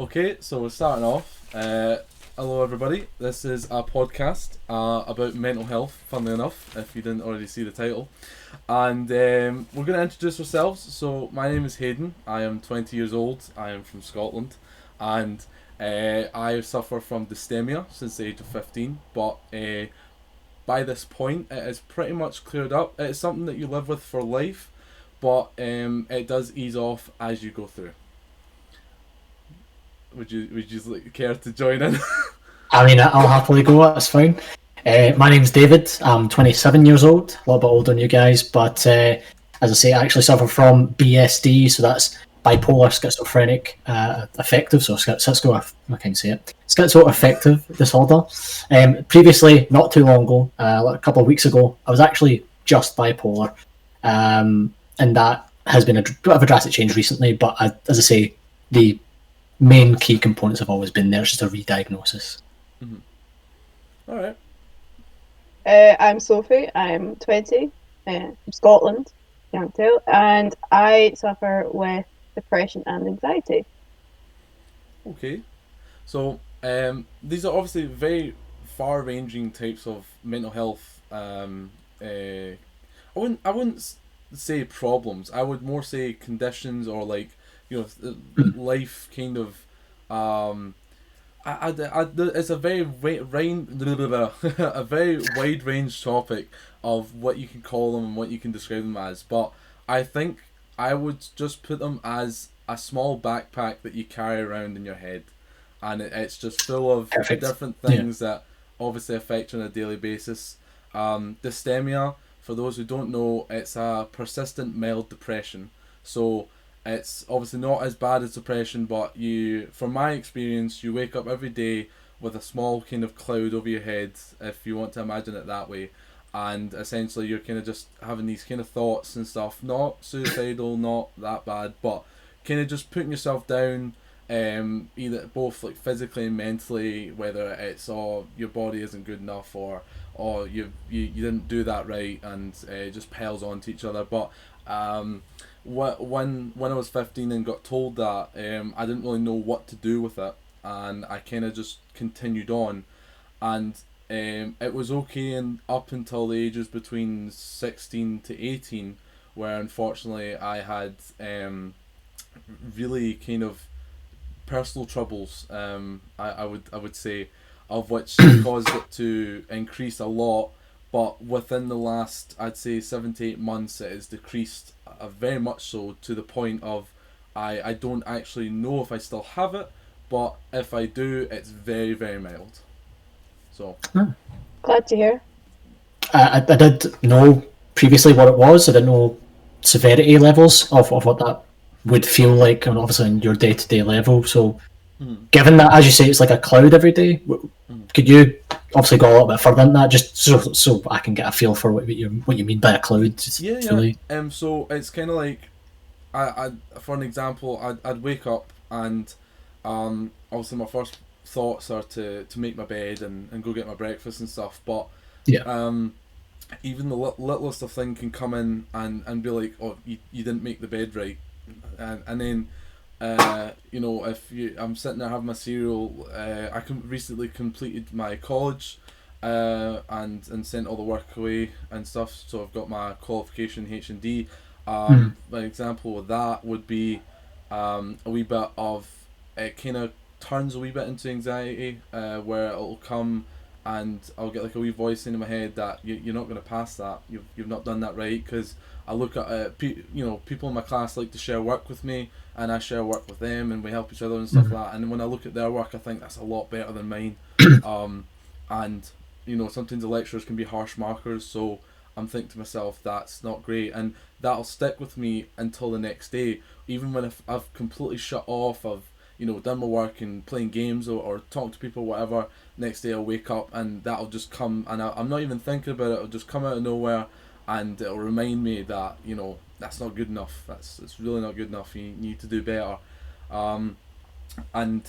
Okay, so we're starting off. Uh, hello, everybody. This is a podcast uh, about mental health, funnily enough, if you didn't already see the title. And um, we're going to introduce ourselves. So, my name is Hayden. I am 20 years old. I am from Scotland. And uh, I suffer from dysthymia since the age of 15. But uh, by this point, it is pretty much cleared up. It's something that you live with for life, but um, it does ease off as you go through. Would you would you care to join in? I mean, I'll happily go. That's fine. Uh, my name's David. I'm 27 years old, a little bit older than you guys, but uh, as I say, I actually suffer from BSD, so that's bipolar schizophrenic uh, affective. So schizo, I can say it. Schizoaffective disorder. Um, previously, not too long ago, uh, a couple of weeks ago, I was actually just bipolar, um, and that has been a bit of a drastic change recently. But I, as I say, the main key components have always been there. It's just a re-diagnosis. Mm-hmm. All right. Uh, I'm Sophie. I'm 20, uh, from Scotland, can't tell, and I suffer with depression and anxiety. Okay. So um, these are obviously very far-ranging types of mental health. Um, uh, I wouldn't. I wouldn't say problems. I would more say conditions or like you know life kind of um I, I, I, it's a very range, a very wide range topic of what you can call them and what you can describe them as. But I think I would just put them as a small backpack that you carry around in your head, and it, it's just full of Perfect. different things yeah. that obviously affect you on a daily basis. Um, dysthymia, for those who don't know, it's a persistent mild depression. So it's obviously not as bad as depression, but you, from my experience, you wake up every day with a small kind of cloud over your head, if you want to imagine it that way, and essentially you're kind of just having these kind of thoughts and stuff, not suicidal, not that bad, but kind of just putting yourself down, um, either both like physically and mentally, whether it's oh your body isn't good enough or or you you, you didn't do that right, and uh, just piles onto each other, but um when when I was fifteen and got told that, um, I didn't really know what to do with it, and I kind of just continued on, and um, it was okay and up until the ages between sixteen to eighteen, where unfortunately I had um, really kind of personal troubles. Um, I, I would I would say, of which caused it to increase a lot but within the last I'd say seven to eight months it has decreased uh, very much so to the point of I I don't actually know if I still have it, but if I do, it's very very mild. So. Hmm. Glad to hear. I, I did know previously what it was. I didn't know severity levels of, of what that would feel like, and obviously in your day to day level. So, mm. given that, as you say, it's like a cloud every day, mm. could you obviously go a little bit further than that, just so so I can get a feel for what you what you mean by a cloud. Yeah, yeah. Um, so it's kind of like, I, I for an example, I'd, I'd wake up and, um, obviously my first thoughts are to to make my bed and, and go get my breakfast and stuff, but yeah, um, even the littlest of thing can come in and and be like, oh, you, you didn't make the bed right, and and then uh, you know, if you, I'm sitting there having my cereal, uh, I com- recently completed my college, uh, and and sent all the work away and stuff. So I've got my qualification H and D. Um, mm. An example of that would be, um, a wee bit of it kind of turns a wee bit into anxiety, uh, where it'll come and I'll get like a wee voice in my head that you, you're not going to pass that. You've, you've not done that right because I look at uh, pe- you know people in my class like to share work with me and I share work with them and we help each other and stuff mm-hmm. like that. And when I look at their work, I think that's a lot better than mine. um, and you know sometimes the lecturers can be harsh markers, so I'm thinking to myself that's not great, and that'll stick with me until the next day. Even when I've, I've completely shut off, I've you know done my work and playing games or, or talking to people, whatever. Next day I'll wake up and that'll just come, and I, I'm not even thinking about it. It'll just come out of nowhere and it'll remind me that you know that's not good enough. That's it's really not good enough. You need to do better. Um, and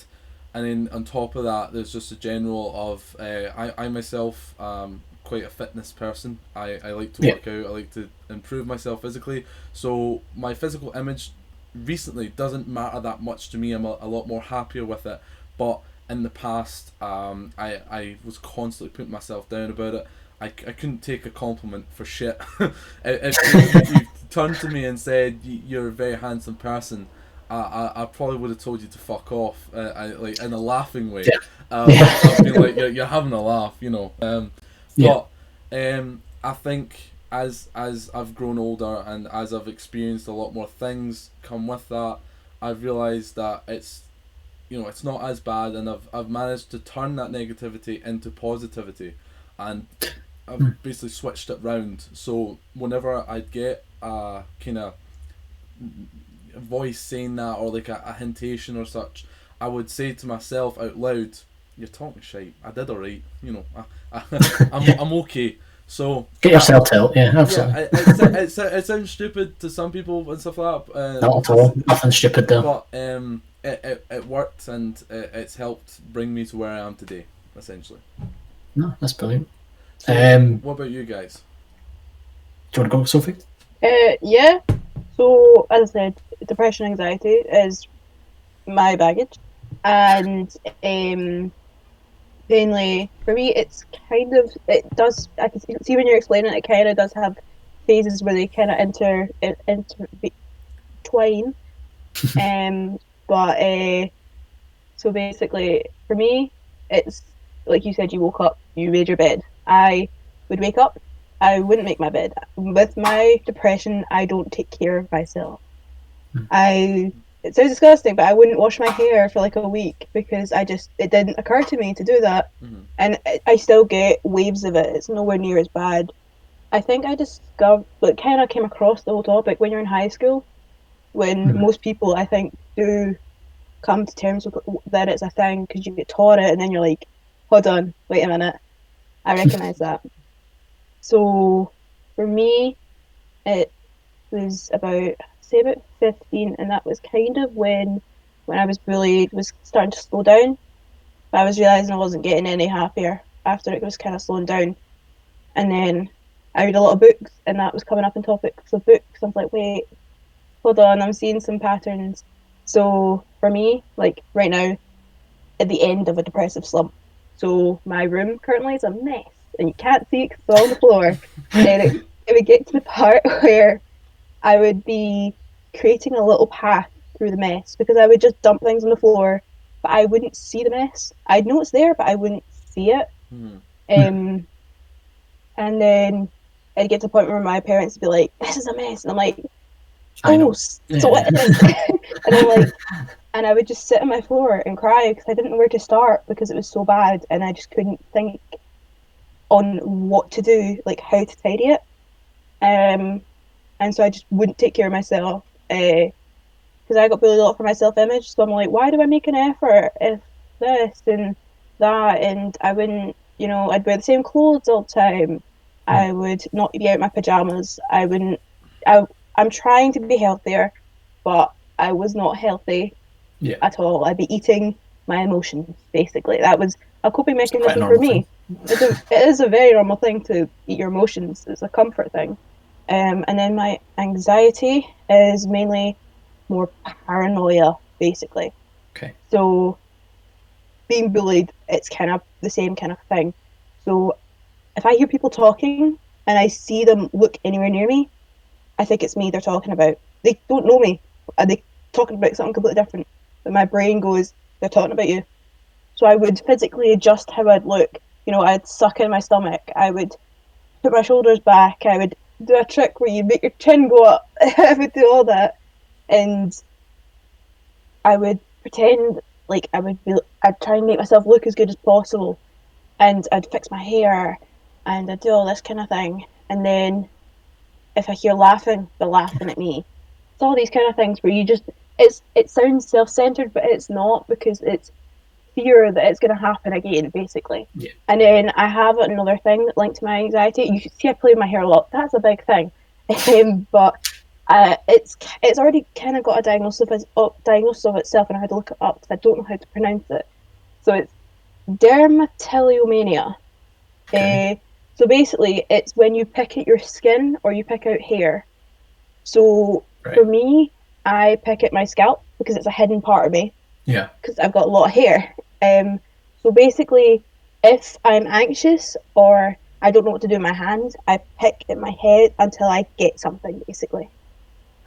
and then on top of that, there's just a general of uh, I I myself um quite a fitness person. I, I like to work out. I like to improve myself physically. So my physical image recently doesn't matter that much to me. I'm a, a lot more happier with it. But in the past, um, I I was constantly putting myself down about it. I, I couldn't take a compliment for shit. if, if, you, turned to me and said you're a very handsome person, I, I, I probably would have told you to fuck off, uh, I, like in a laughing way. Yeah. Um, Yeah. I'd be like, you're, you're having a laugh, you know. Um, Yeah. but um, I think as as I've grown older and as I've experienced a lot more things come with that, I've realised that it's you know it's not as bad, and I've I've managed to turn that negativity into positivity, and I've basically switched it round. So whenever I'd get a kind of voice saying that or like a, a hintation or such, I would say to myself out loud, "You're talking shit. I did alright. You know, I, I, I'm I'm okay." So Get yourself out. Yeah, absolutely. yeah, it, it's, it, it sounds stupid to some people and stuff like that. Uh, Not at all. Nothing stupid there. But um, it, it, it worked and it, it's helped bring me to where I am today, essentially. No, that's brilliant. So, Um, what about you guys? Do you want to go, Sophie? Uh, yeah. So as I said, depression, anxiety is my baggage, and um, mainly for me, it's kind of it does. I can see- see when you're explaining it, it kind of does have phases where they kind of inter in- intertwine. um, but uh, so basically, for me, it's like you said, you woke up, you made your bed. I would wake up, I wouldn't make my bed. With my depression, I don't take care of myself. I it sounds disgusting, but I wouldn't wash my hair for like a week because I just it didn't occur to me to do that, Mhm. and I- still get waves of it. It's nowhere near as bad. I think I discovered, like, kind of came across the whole topic when you're in high school, when Mhm. most people I think do come to terms with that it's a thing because you get taught it, and then you're like, hold on, wait a minute, I recognize that. So for me, it was about say about fifteen, and that was kind of when when I was bullied was starting to slow down. But I was realizing I wasn't getting any happier after it was kind of slowing down, and then I read a lot of books, and that was coming up in topics of books. I was like, wait, hold on, I'm seeing some patterns. So for me, like right now, at the end of a depressive slump. So my room currently is a mess, and you can't see it 'cause it's on the floor. and it, it would get to the part where I would be creating a little path through the mess because I would just dump things on the floor, but I wouldn't see the mess. I'd know it's there, but I wouldn't see it. Mhm. Um, and then I'd get to the point where my parents would be like, "This is a mess," and I'm like, I know. "Oh, so is." and I'm like, and I would just sit on my floor and cry because I didn't know where to start because it was so bad, and I just couldn't think on what to do, like how to tidy it. Um, and so I just wouldn't take care of myself because I got bullied a lot for my self image. So I'm like, why do I make an effort if this and that? And I wouldn't, you know, I'd wear the same clothes all the time. I would not be out in my pajamas. I wouldn't. I, I'm trying to be healthier, but I was not healthy Yeah. at all. I'd be eating my emotions, basically. That was a coping quite a mechanism for me. It's a, it is a very normal thing to eat your emotions. It's a comfort thing. Um, and then my anxiety is mainly more paranoia, basically. Okay. So being bullied, it's kind of the same kind of thing. So if I hear people talking and I see them look anywhere near me, I think it's me they're talking about. They don't know me. Are they talking about something completely different? But my brain goes, they're talking about you. So I would physically adjust how I'd look. You know, I'd suck in my stomach. I would put my shoulders back. I would do a trick where you make your chin go up. I would do all that. And I would pretend like I would be, I'd try and make myself look as good as possible. And I'd fix my hair and I'd do all this kind of thing. And then if I hear laughing, they're laughing at me. It's all these kind of things where you just, it's it sounds self centered, but it's not because it's fear that it's going to happen again, basically. Yeah. And then I have another thing that linked to my anxiety. You see I play my hair a lot. That's a big thing. Um, but uh, it's it's already kind of got a diagnosis of, diagnosis of itself, and I had to look it up because I don't know how to pronounce it. So it's dermatillomania. Okay. Uh, so basically, it's when you pick at your skin or you pick out hair. So for me, I pick at my scalp because it's a hidden part of me Yeah. because I've got a lot of hair. Um, so basically, if I'm anxious or I don't know what to do with my hands, I pick at my head until I get something, basically.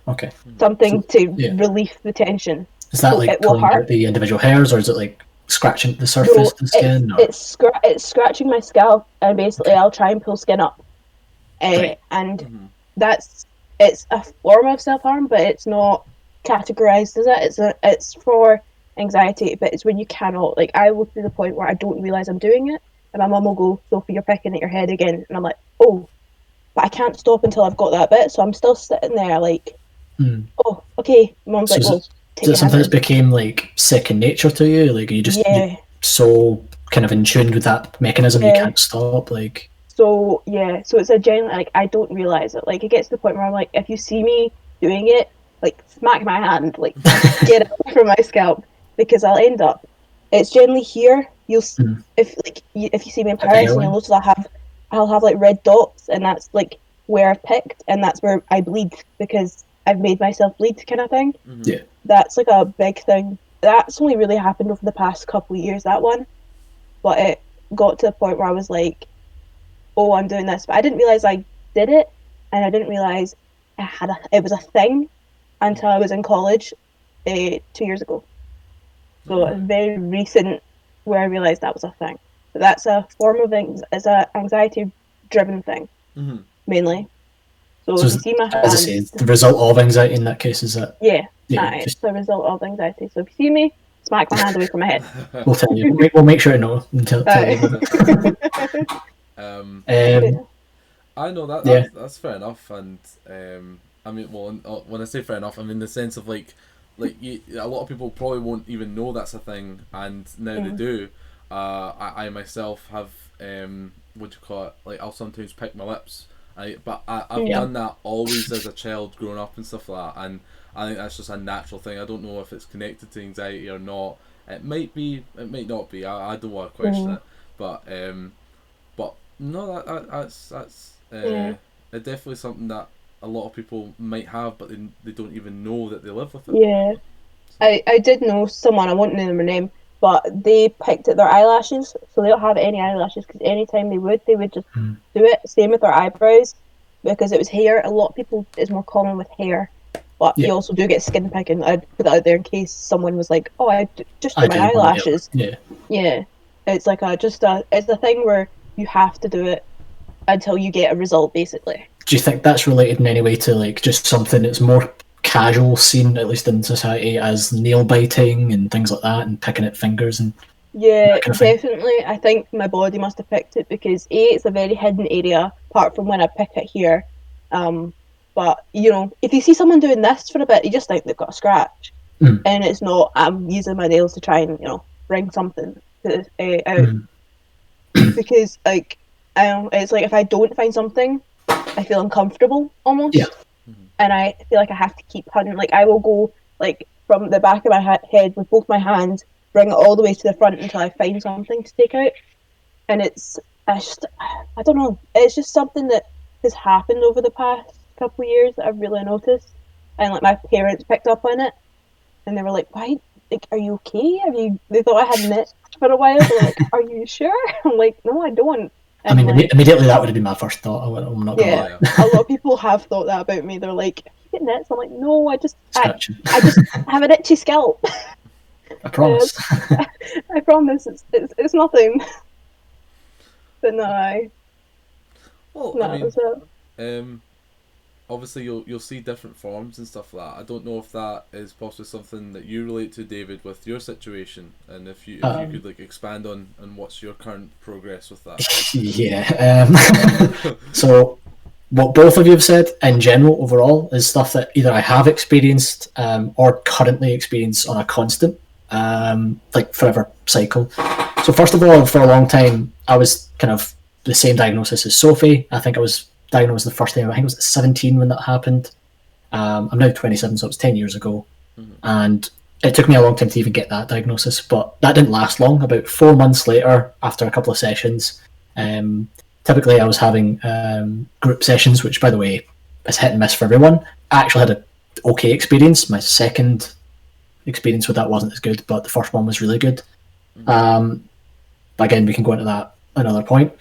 Okay. Something to yeah. relieve the tension. Is that So like pulling out the individual hairs, or is it like scratching the So surface of the skin? it's, it's, scra- it's scratching my scalp, and basically I'll try and pull skin up. Uh, Right. And Mhm. that's it's a form of self harm, but it's not categorized as it. It's a, it's for anxiety, but it's when you cannot. Like I will to the point where I don't realize I'm doing it, and my mum will go, "Sophie, you're picking at your head again," and I'm like, "Oh," but I can't stop until I've got that bit, so I'm still sitting there like, Hmm. "Oh, okay." Mum's So like, "Well, it- take Is it that's became like second nature to you? Like you just yeah." so kind of in tune with that mechanism you can't stop. Like So yeah, so it's a genuine like I don't realize it. Like it gets to the point where I'm like, if you see me doing it, like smack my hand, like get it away from my scalp because I'll end up. It's generally here. You'll s Mhm. if like you, if you see me in Paris, and you'll notice I'll have I'll have like red dots, and that's like where I've picked, and that's where I bleed because I've made myself bleed, kind of thing. Mhm. Yeah. That's like a big thing. That's only really happened over the past couple of years. That one, but it got to the point where I was like, oh, I'm doing this, but I didn't realize I did it, and I didn't realize I had a, it was a thing until I was in college, uh, two years ago. So it's very recent where I realized that was a thing. But that's a form of anx- it's a anxiety driven thing Mhm. mainly. So, So you see my as I say, hand, the result of anxiety in that case is that yeah, yeah, aye, just, it's a result of anxiety. So if you see me, smack my hand away from my head. we'll tell you. We'll make, we'll make sure to know and tell, tell you. Um, Um, I know that, Yeah. that's, that's fair enough, and um, I mean, well, uh, when I say fair enough, I mean the sense of like, like you, a lot of people probably won't even know that's a thing, and now they Mhm. do. Uh, I, I myself have, um, what do you call it? Like I'll sometimes pick my lips. I, but I, I've Yeah. done that always as a child growing up and stuff like that, and I think that's just a natural thing. I don't know if it's connected to anxiety or not. It might be, it might not be. I, I don't want to question Mhm. it, but um, but no, that, that that's that's uh, Yeah. it's definitely something that a lot of people might have, but they, they don't even know that they live with it. Yeah. I, I did know someone, I won't name their name, but they picked at their eyelashes, so they don't have any eyelashes because anytime they would, they would just Hmm. do it. Same with their eyebrows because it was hair. A lot of people, it's more common with hair, but Yeah. you also do get skin picking. I'd put that out there in case someone was like, oh, I d- just do I my do eyelashes. Yeah. Yeah. It's like a, just a, it's a thing where you have to do it until you get a result, basically. Do you think that's related in any way to like just something that's more casual seen, at least in society, as nail biting and things like that, and picking at fingers and Yeah, kind of thing. definitely. I think my body must have picked it because a it's a very hidden area apart from when I pick it here. Um, but you know, if you see someone doing this for a bit, you just think they've got a scratch, Mm. and it's not. I'm using my nails to try and you know bring something to, uh, out Mm. because like I don't, it's like if I don't find something, I feel uncomfortable almost, Yeah. Mhm. and I feel like I have to keep hunting. Like I will go like from the back of my ha- head with both my hands, bring it all the way to the front until I find something to take out, and it's I just I don't know. It's just something that has happened over the past couple of years that I've really noticed, and like my parents picked up on it, and they were like, "Why? Like, are you okay? Have you?" They thought I had nips for a while. Like, "Are you sure?" I'm like, "No, I don't." I mean, like, immediately that would have been my first thought. I would- I'm not gonna Yeah. lie. a lot of people have thought that about me. They're like, "You get nits?" I'm like, "No, I just I, I just have an itchy scalp. I promise. I promise, it's it's, it's nothing." But no, I, Well, no, I mean, it's um, obviously you'll you'll see different forms and stuff like that. I don't know if that is possibly something that you relate to, David, with your situation, and if you if Um, you could like expand on on what's your current progress with that. yeah. Um, so, what both of you have said in general, overall, is stuff that either I have experienced um, or currently experience on a constant, um, like forever cycle. So, first of all, for a long time, I was kind of the same diagnosis as Sophie. I think I was diagnosed the first time, I think it was 17 when that happened. Um, I'm now 27, so it was 10 years ago. Mhm. And it took me a long time to even get that diagnosis, but that didn't last long. About four months later, after a couple of sessions, um, typically I was having um, group sessions, which, by the way, is hit and miss for everyone. I actually had a okay experience. My second experience with that wasn't as good, but the first one was really good. Um, but again, we can go into that another point.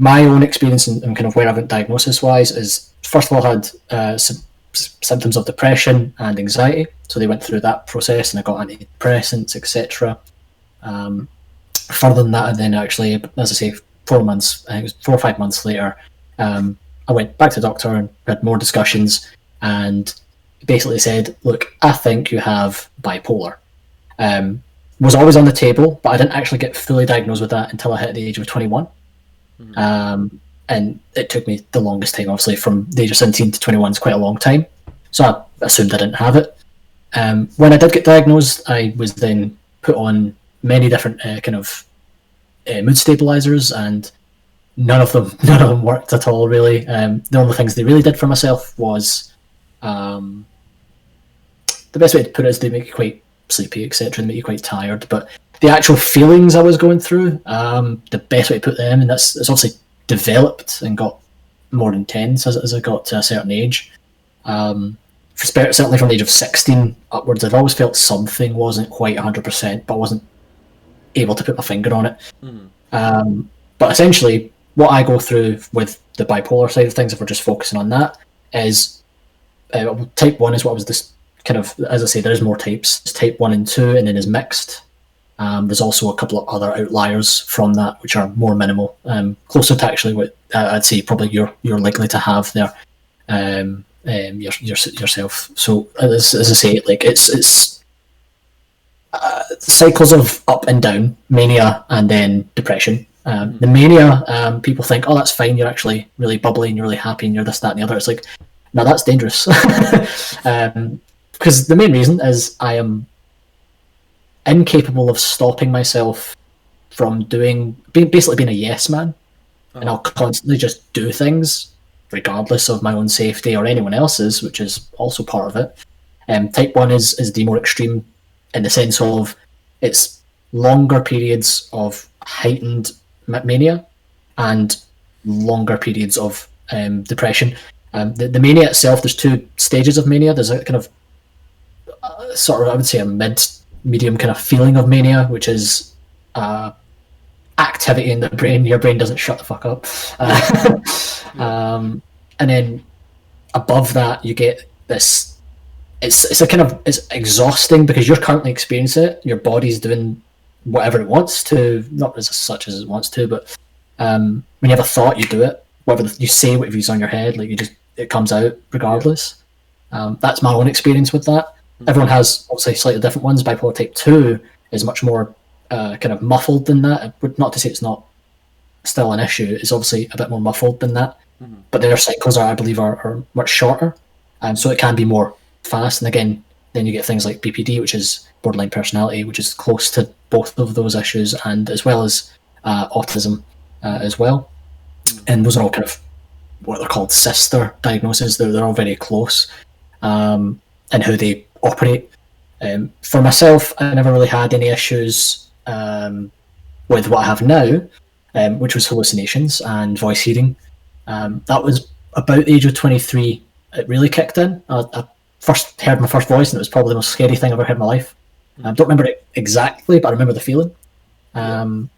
My own experience and, kind of where I went diagnosis wise is first of all I had uh, sy- s- symptoms of depression and anxiety, so they went through that process and I got antidepressants, etc. Um, further than that, and then actually, as I say, four months, I think it was four or five months later, um, I went back to the doctor and had more discussions, and basically said, "Look, I think you have bipolar." Um, was always on the table, but I didn't actually get fully diagnosed with that until I hit the age of 21. Um, and it took me the longest time, obviously, from the age of 17 to 21 is quite a long time. So I assumed I didn't have it. Um, when I did get diagnosed, I was then put on many different uh, kind of uh, mood stabilizers, and none of them none of them worked at all. Really, um, the only things they really did for myself was um, the best way to put it is they make you quite sleepy, etc. They make you quite tired, but the actual feelings I was going through, um, the best way to put them, and that's it's obviously developed and got more intense as, as I got to a certain age. Um, for, certainly from the age of 16 upwards, I've always felt something wasn't quite 100%, but I wasn't able to put my finger on it. Um, but essentially, what I go through with the bipolar side of things, if we're just focusing on that, is uh, type 1 is what was this kind of, as I say, there's more types. It's type 1 and 2, and then is mixed. Um, there's also a couple of other outliers from that, which are more minimal, um, closer to actually what uh, I'd say probably you're you're likely to have there, um, um, your, your, yourself. So as, as I say, like it's it's uh, cycles of up and down, mania, and then depression. Um, The mania, um, people think, oh, that's fine. You're actually really bubbly and you're really happy and you're this, that, and the other. It's like, no, that's dangerous. um, because the main reason is I am incapable of stopping myself from doing basically being a yes man and I'll constantly just do things regardless of my own safety or anyone else's, which is also part of it. Um, type one is is the more extreme in the sense of it's longer periods of heightened mania and longer periods of um, depression. Um, the, the mania itself, there's two stages of mania. There's a kind of uh, sort of, I would say, a mid medium kind of feeling of mania, which is uh, activity in the brain. Your brain doesn't shut the fuck up. Uh, um, and then above that, you get this. It's it's a kind of it's exhausting because you're currently experiencing it. Your body's doing whatever it wants to, not as such as it wants to, but um, when you have a thought, you do it. Whatever the, you say, whatever's on your head, like you just it comes out regardless. Um, that's my own experience with that. Everyone has obviously slightly different ones. Bipolar type two is much more uh, kind of muffled than that. But Not to say it's not still an issue. It's obviously a bit more muffled than that. But their cycles are, I believe, are, are much shorter, and so it can be more fast. And again, then you get things like BPD, which is borderline personality, which is close to both of those issues, and as well as uh, autism uh, as well. And those are all kind of what they're called sister diagnoses. They're, they're all very close um, in how they operate. Um, for myself, I never really had any issues um, with what I have now, um, which was hallucinations and voice hearing. Um, that was about the age of 23. It really kicked in. I, I first heard my first voice, and it was probably the most scary thing I've ever heard in my life. I don't remember it exactly, but I remember the feeling. Um,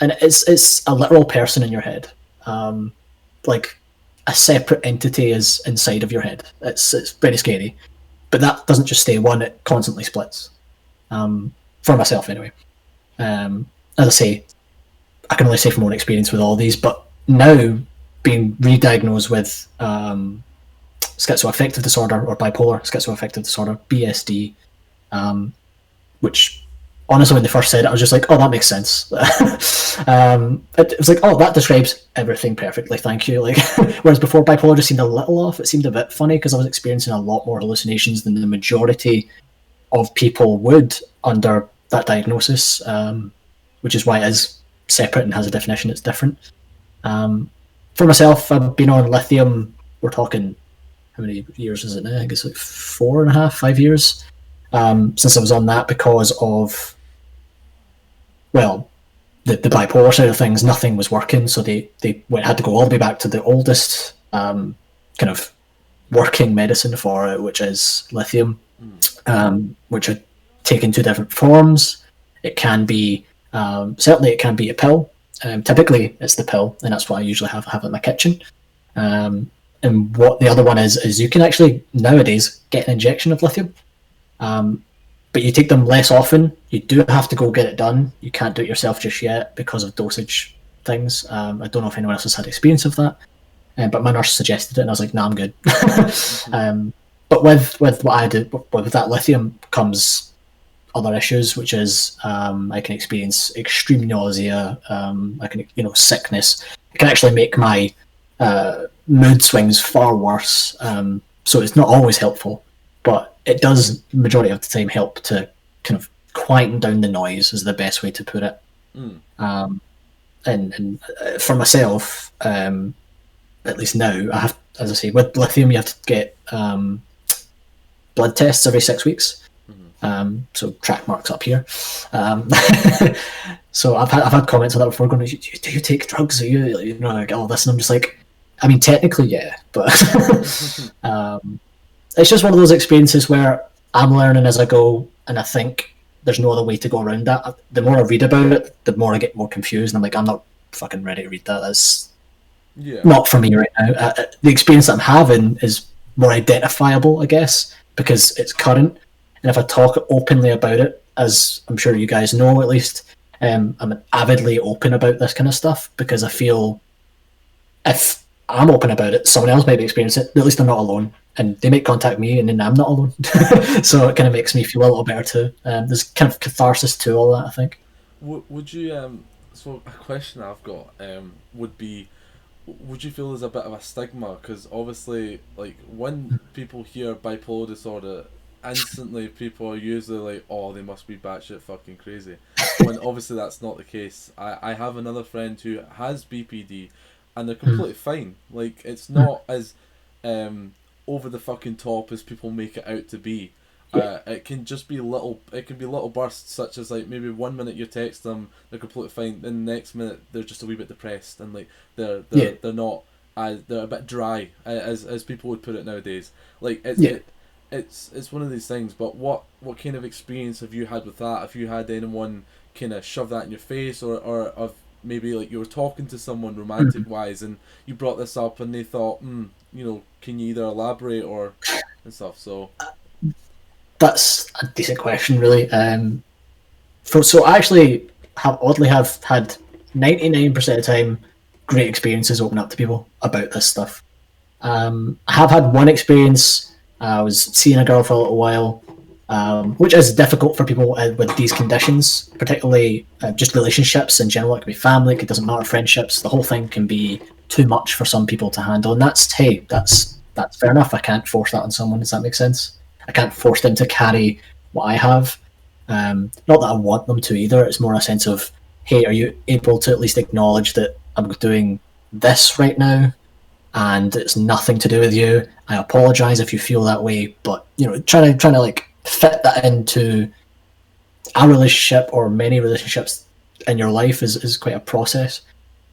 and it's it's a literal person in your head, um, like a separate entity is inside of your head. It's it's very scary, but that doesn't just stay one; it constantly splits. Um, for myself, anyway. Um, as I say, I can only say from own experience with all these, but now being re-diagnosed with um, schizoaffective disorder or bipolar schizoaffective disorder (BSD), um, which honestly, when they first said it, I was just like, "Oh, that makes sense." um, it, it was like, "Oh, that describes everything perfectly, thank you." Like, whereas before, bipolar just seemed a little off. It seemed a bit funny because I was experiencing a lot more hallucinations than the majority of people would under that diagnosis, um, which is why it is separate and has a definition that's different. Um, for myself, I've been on lithium. We're talking how many years is it now? I guess like four and a half, five years um, since I was on that because of well, the, the bipolar side of things, nothing was working, so they they went, had to go all the way back to the oldest um, kind of working medicine for it, which is lithium, Mm. um, which are taken two different forms. It can be um, certainly it can be a pill. Um, typically, it's the pill, and that's what I usually have have in my kitchen. Um, and what the other one is is you can actually nowadays get an injection of lithium, um, but you take them less often. You do have to go get it done. You can't do it yourself just yet because of dosage things. Um, I don't know if anyone else has had experience of that, uh, but my nurse suggested it, and I was like, "No, I'm good." um, but with with what I do, with that lithium comes other issues, which is um, I can experience extreme nausea. Um, I can, you know, sickness. It can actually make my uh, mood swings far worse. Um, so it's not always helpful, but it does majority of the time help to kind of quieten down the noise. Is the best way to put it. Mm. Um, and and uh, for myself, um, at least now, I have, as I say, with lithium, you have to get um, blood tests every six weeks. Um, so track marks up here. Um, so I've had I've had comments on that before. Going, do you, do you take drugs? Are you you know like all this? And I'm just like, I mean, technically, yeah, but um, it's just one of those experiences where I'm learning as I go, and I think there's no other way to go around that. The more I read about it, the more I get more confused, and I'm like, I'm not fucking ready to read that. That's Yeah. not for me right now. Uh, uh, the experience that I'm having is more identifiable, I guess, because it's current. And if I talk openly about it, as I'm sure you guys know at least, um, I'm avidly open about this kind of stuff because I feel if I'm open about it, someone else might be experiencing it. At least I'm not alone, and they might contact me, and then I'm not alone. so it kind of makes me feel a little better too. Um, there's kind of catharsis to all that, I think. Would you um? So a question I've got um would be, would you feel there's a bit of a stigma? Because obviously, like when people hear bipolar disorder, instantly people are usually like, oh, they must be batshit fucking crazy. when obviously that's not the case. I I have another friend who has BPD, and they're completely fine. Like it's not as um over the fucking top as people make it out to be. Uh, it can just be little. It can be little bursts, such as like maybe one minute you text them, they're completely fine. Then the next minute they're just a wee bit depressed and like they're they're, Yeah. they're not. Uh, they're a bit dry, uh, as as people would put it nowadays. Like it's Yeah. it, it's it's one of these things. But what what kind of experience have you had with that? Have you had anyone kind of shove that in your face, or or of maybe like you were talking to someone romantic wise and you brought this up and they thought, mm, you know, can you either elaborate or and stuff. So That's a decent question, really. Um, for so I actually have oddly have had ninety nine percent of the time great experiences open up to people about this stuff. Um, I have had one experience. I was seeing a girl for a little while, um, which is difficult for people uh, with these conditions, particularly uh, just relationships in general. It could be family, it doesn't matter, friendships. The whole thing can be too much for some people to handle, and that's hey, that's that's fair enough. I can't force that on someone. Does that make sense? I can't force them to carry what I have. Um, not that I want them to either. It's more a sense of, hey, are you able to at least acknowledge that I'm doing this right now, and it's nothing to do with you. I apologize if you feel that way, but you know, trying to trying to like fit that into a relationship or many relationships in your life is, is quite a process.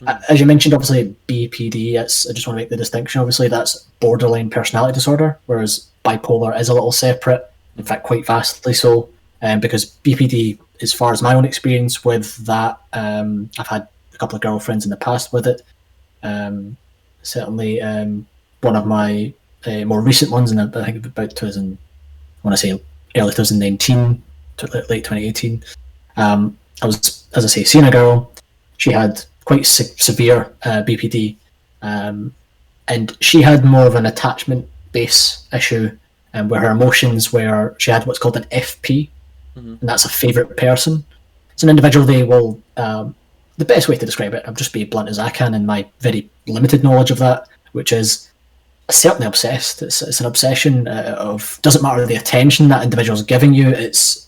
A- As you mentioned, obviously BPD. It's I just want to make the distinction. Obviously, that's borderline personality disorder, whereas bipolar is a little separate. In fact, quite vastly so. Um, because BPD, as far as my own experience with that, um, I've had a couple of girlfriends in the past with it. Um, certainly, um, one of my uh, more recent ones, and I think about 2000, I want to say early 2019, to late 2018. Um, I was, as I say, seeing a girl. She had quite se- severe uh, BPD, um, and she had more of an attachment base issue, um, where her emotions were she had what's called an FP, Mhm. and that's a favorite person. It's an individual they will. Um, the best way to describe it, I'll just be blunt as I can in my very limited knowledge of that, which is certainly obsessed. It's, it's an obsession uh, of doesn't matter the attention that individual's giving you. It's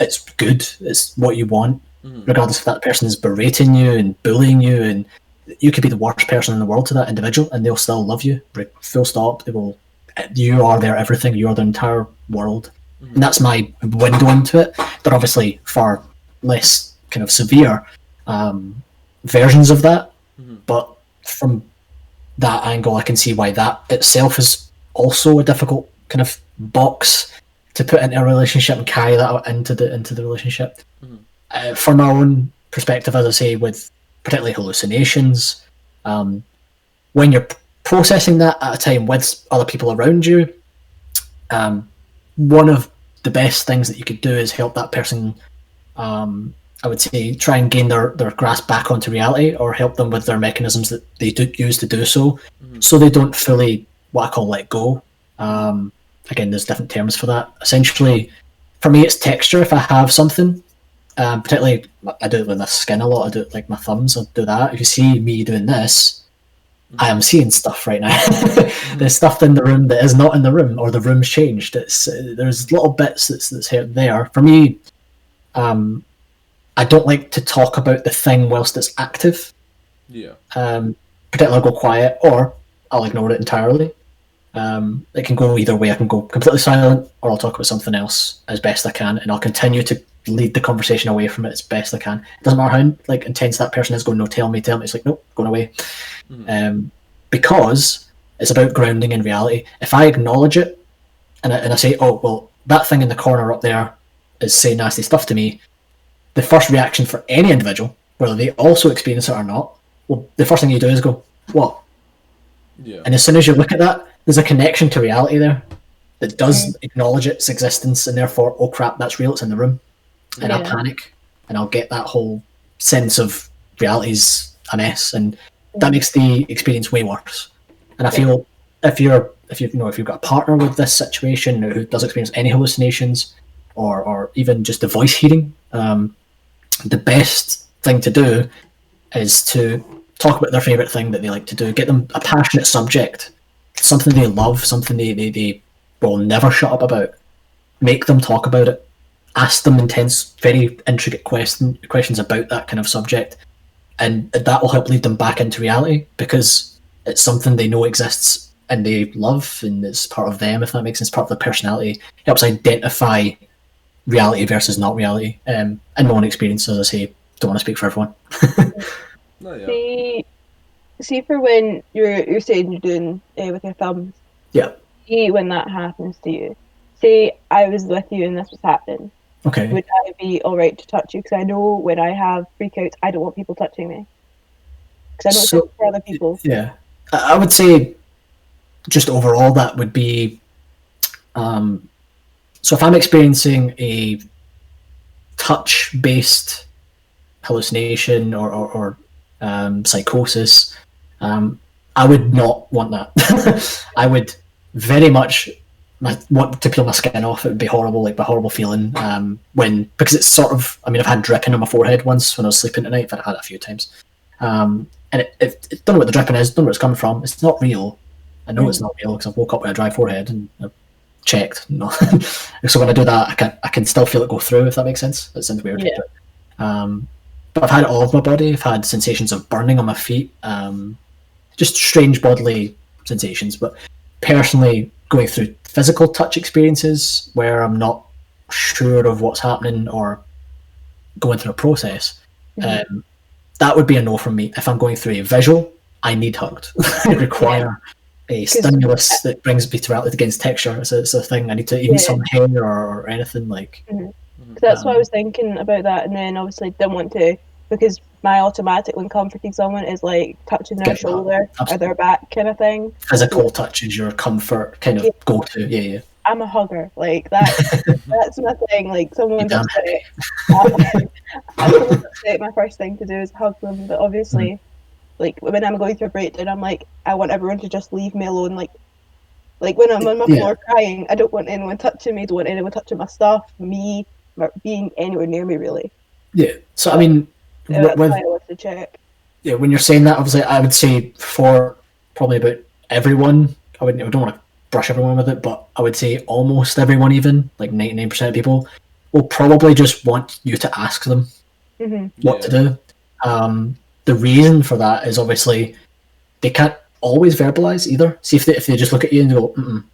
it's good. It's what you want, Mhm. regardless if that person is berating you and bullying you, and you could be the worst person in the world to that individual, and they'll still love you. Full stop. They will. You are their everything. You are their entire world, and that's my window into it. But obviously, far less kind of severe um, versions of that. Mhm. But from that angle, I can see why that itself is also a difficult kind of box to put into a relationship and carry that into the into the relationship. Mhm. Uh, from our own perspective, as I say, with particularly hallucinations, um, when you're processing that at a time with other people around you, um, one of the best things that you could do is help that person. Um, I would say try and gain their, their grasp back onto reality, or help them with their mechanisms that they do use to do so, Mhm. so they don't fully what I call let go. Um, again, there's different terms for that. Essentially, for me, it's texture. If I have something, um, particularly I do it with my skin a lot. I do it like my thumbs. I do that. If you see me doing this, I am seeing stuff right now. there's stuff in the room that is not in the room, or the room's changed. It's uh, there's little bits that's that's here there. For me, um, I don't like to talk about the thing whilst it's active. Yeah. Um, particularly, I'll go quiet, or I'll ignore it entirely. Um, it can go either way. I can go completely silent, or I'll talk about something else as best I can, and I'll continue to lead the conversation away from it as best I can. It doesn't matter how like intense that person is going. No, tell me, tell me. It's like nope, going away, Mhm. um, because it's about grounding in reality. If I acknowledge it, and I, and I say, oh well, that thing in the corner up there is saying nasty stuff to me. The first reaction for any individual, whether they also experience it or not, well, the first thing you do is go, what? Yeah. And as soon as you look at that, there's a connection to reality there that does acknowledge its existence, and therefore, oh crap, that's real. It's in the room, and I'll panic, and I'll get that whole sense of reality's a mess, and that makes the experience way worse. And I feel if you're if you you know if you've got a partner with this situation who does experience any hallucinations, or or even just the voice hearing, um, the best thing to do is to talk about their favorite thing that they like to do. Get them a passionate subject, something they love, something they, they, they will never shut up about. Make them talk about it. Ask them intense, very intricate question, questions about that kind of subject. And that will help lead them back into reality because it's something they know exists and they love and it's part of them, if that makes sense, part of their personality. helps identify reality versus not reality. Um, in my own experience, as I say, don't want to speak for everyone. No, yeah. See, see for when you're you're saying you're doing uh, with your thumbs. Yeah. See when that happens to you. Say I was with you and this was happening. Okay. Would I be all right to touch you? Because I know when I have freakouts, I don't want people touching me. Because I know So- it's for other people. Yeah, I I would say just overall that would be. Um, so if I'm experiencing a touch-based hallucination or or, or um, psychosis, um, I would not want that. I would very much my, want to peel my skin off. It would be horrible, like a horrible feeling. Um, when because it's sort of. I mean, I've had dripping on my forehead once when I was sleeping at night. I've had it a few times. Um, and it, it, it don't know what the dripping is, don't know where it's coming from. It's not real. I know it's not real because I woke up with a dry forehead and I've checked. No. so when I do that, I can I can still feel it go through. If that makes sense, it sounds weird. Yeah. But, um, but I've had it all over my body. I've had sensations of burning on my feet. Um, just strange bodily sensations. But personally, going through physical touch experiences where I'm not sure of what's happening or going through a process, Mhm. um, that would be a no from me. If I'm going through a visual, I need hugged. I require a stimulus that brings me to reality against texture. It's a, it's a thing. I need to even Yeah. some hair or, or anything like. 'Cause that's what I Um, was thinking about that, and then obviously didn't want to because my automatic when comforting someone is like touching their shoulder or their back kind of thing. Physical touch is your comfort kind of Yeah. go to. Yeah, yeah. I'm a hugger, like that. that's my thing. Like someone's damn upset, I- if someone's upset, my first thing to do is hug them. But obviously, Mm. Like when I'm going through a breakdown, I'm like, I want everyone to just leave me alone. Like, like when I'm on my Yeah. floor crying, I don't want anyone touching me. Don't want anyone touching my stuff, me, or being anywhere near me. Really, Yeah. So I mean, Yeah, that's with why I wanted to check. yeah, when you're saying that, obviously, I would say for probably about everyone, I wouldn't, I don't want to brush everyone with it, but I would say almost everyone, even like 99% of people, will probably just want you to ask them hmm what to do. Um, the reason for that is obviously they can't always verbalize either. See if they, if they just look at you and go, Mm-mm,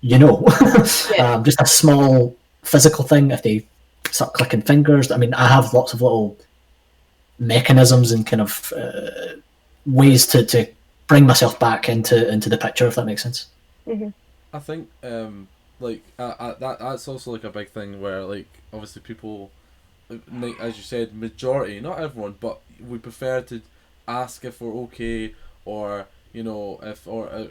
you know, Yeah. um, just a small physical thing. If they start clicking fingers, I mean, I have lots of little mechanisms and kind of uh, ways to, to bring myself back into into the picture, if that makes sense. Mhm. I think um like uh, uh, that that's also like a big thing where like obviously people like as you said majority not everyone but we prefer to ask if we're okay or you know if or uh,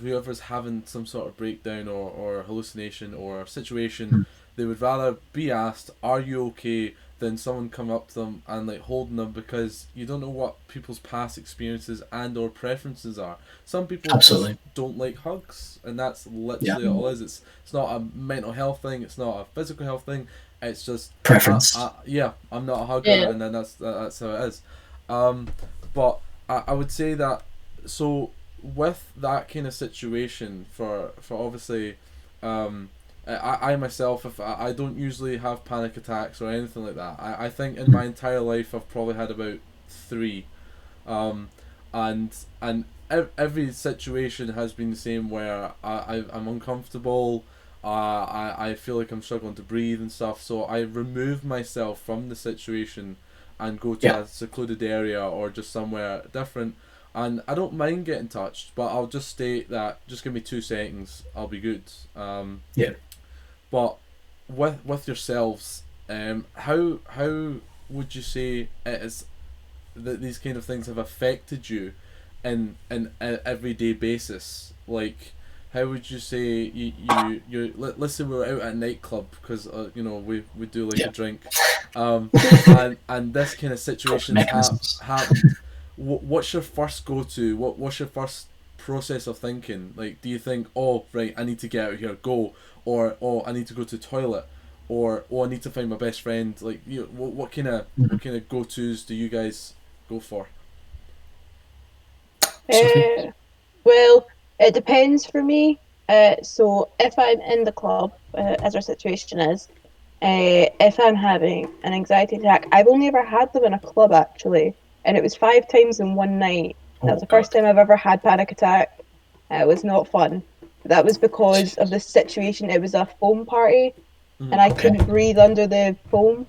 whoever's having some sort of breakdown or, or hallucination or situation they would rather be asked are you okay? than someone come up to them and like holding them because you don't know what people's past experiences and or preferences are. Some people Absolutely. don't like hugs and that's literally all it is. It's it's not a mental health thing it's not a physical health thing it's just Preference. I, I, yeah i'm not a hugger Yeah. and then that's that, that's how it is um but I, I would say that so with that kind of situation for for obviously um I, I myself if I, I don't usually have panic attacks or anything like that I, I think in my entire life I've probably had about three um and and ev- every situation has been the same where I, I I'm uncomfortable uh, I, I feel like I'm struggling to breathe and stuff so I remove myself from the situation and go to Yeah. a secluded area or just somewhere different and I don't mind getting touched but I'll just state that just give me two seconds I'll be good um, Yeah. but with with yourselves um, how how would you say it is that these kind of things have affected you in in a everyday basis like how would you say you you you let, let's say we're out at a nightclub because uh, you know we we do like Yeah. a drink. Um and and this kind of situation ha- mechanisms. happened what's your first go to what what's your first process of thinking? Like do you think oh right i need to get out of here go or oh i need to go to the toilet or oh i need to find my best friend like you what, what kind of what kind of go-to's do you guys go for? Uh, well, it depends for me. Uh, so if I'm in the club, uh, as our situation is, uh, if I'm having an anxiety attack, I've only ever had them in a club actually, and it was five times in one night. That was Oh, the first time I've ever had panic attack. Uh, it was not fun. That was because of the situation. It was a foam party, Mhm. and I Okay. couldn't breathe under the foam.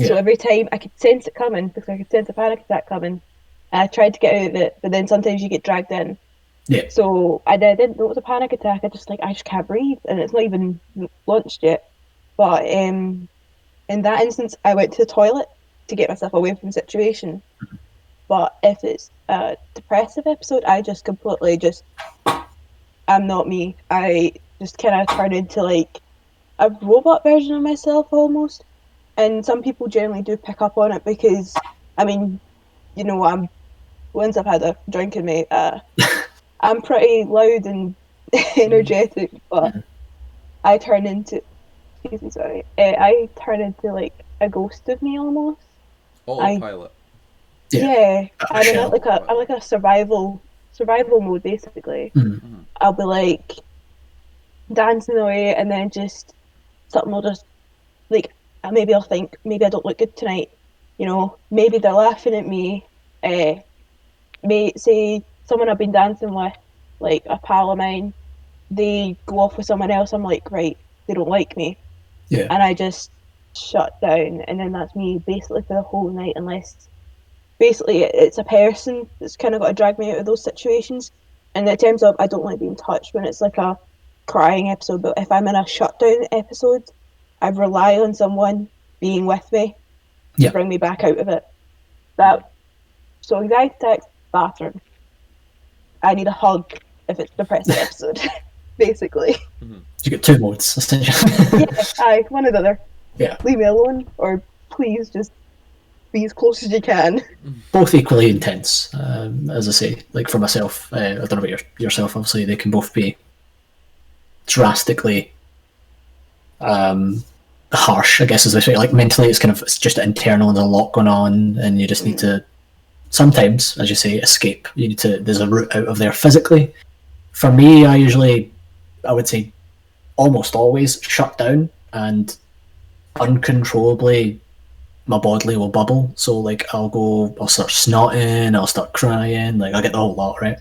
So every time I could sense it coming because I could sense a panic attack coming. And I tried to get out of it, but then sometimes you get dragged in. Yeah. So I, did- I didn't know it was a panic attack. I just like I just can't breathe, and it's not even launched yet. But um, in that instance, I went to the toilet to get myself away from the situation. But if it's a depressive episode, I just completely just I'm not me. I just kind of turn into like a robot version of myself almost. And some people generally do pick up on it because, I mean, you know, I'm once I've had a drink in me, uh, I'm pretty loud and energetic, but I turn into, excuse me, sorry, uh, I turn into like a ghost of me almost. autopilot Yeah. Yeah, A I'm in like a I'm like a survival survival mode basically. Mhm. I'll be like dancing away, and then just something will just like uh, maybe I'll think maybe I don't look good tonight. You know, maybe they're laughing at me. Uh, may say someone I've been dancing with, like a pal of mine, they go off with someone else. I'm like, right, they don't like me, Yeah. and I just shut down, and then that's me basically for the whole night, unless basically it's a person that's kind of got to drag me out of those situations. And in terms of I don't like being touched when it's like a crying episode, but if I'm in a shutdown episode, I rely on someone being with me Yeah. to bring me back out of it. That so anxiety attacks, bathroom. I need a hug if it's a depressive episode, basically. You get two modes essentially. yeah, aye, one or the other. Yeah. Leave me alone, or please just be as close as you can. both equally intense. Um, as I say, like for myself, uh, I don't know about your, yourself. Obviously, they can both be drastically um, harsh. I guess as I say, like mentally, it's kind of it's just internal. and There's a lot going on, and you just need to sometimes, as you say, escape. You need to. There's a route out of there physically. For me, I usually, I would say, almost always shut down and uncontrollably my bodily will bubble. So like I'll go, I'll start snotting, I'll start crying, like I get the whole lot, right?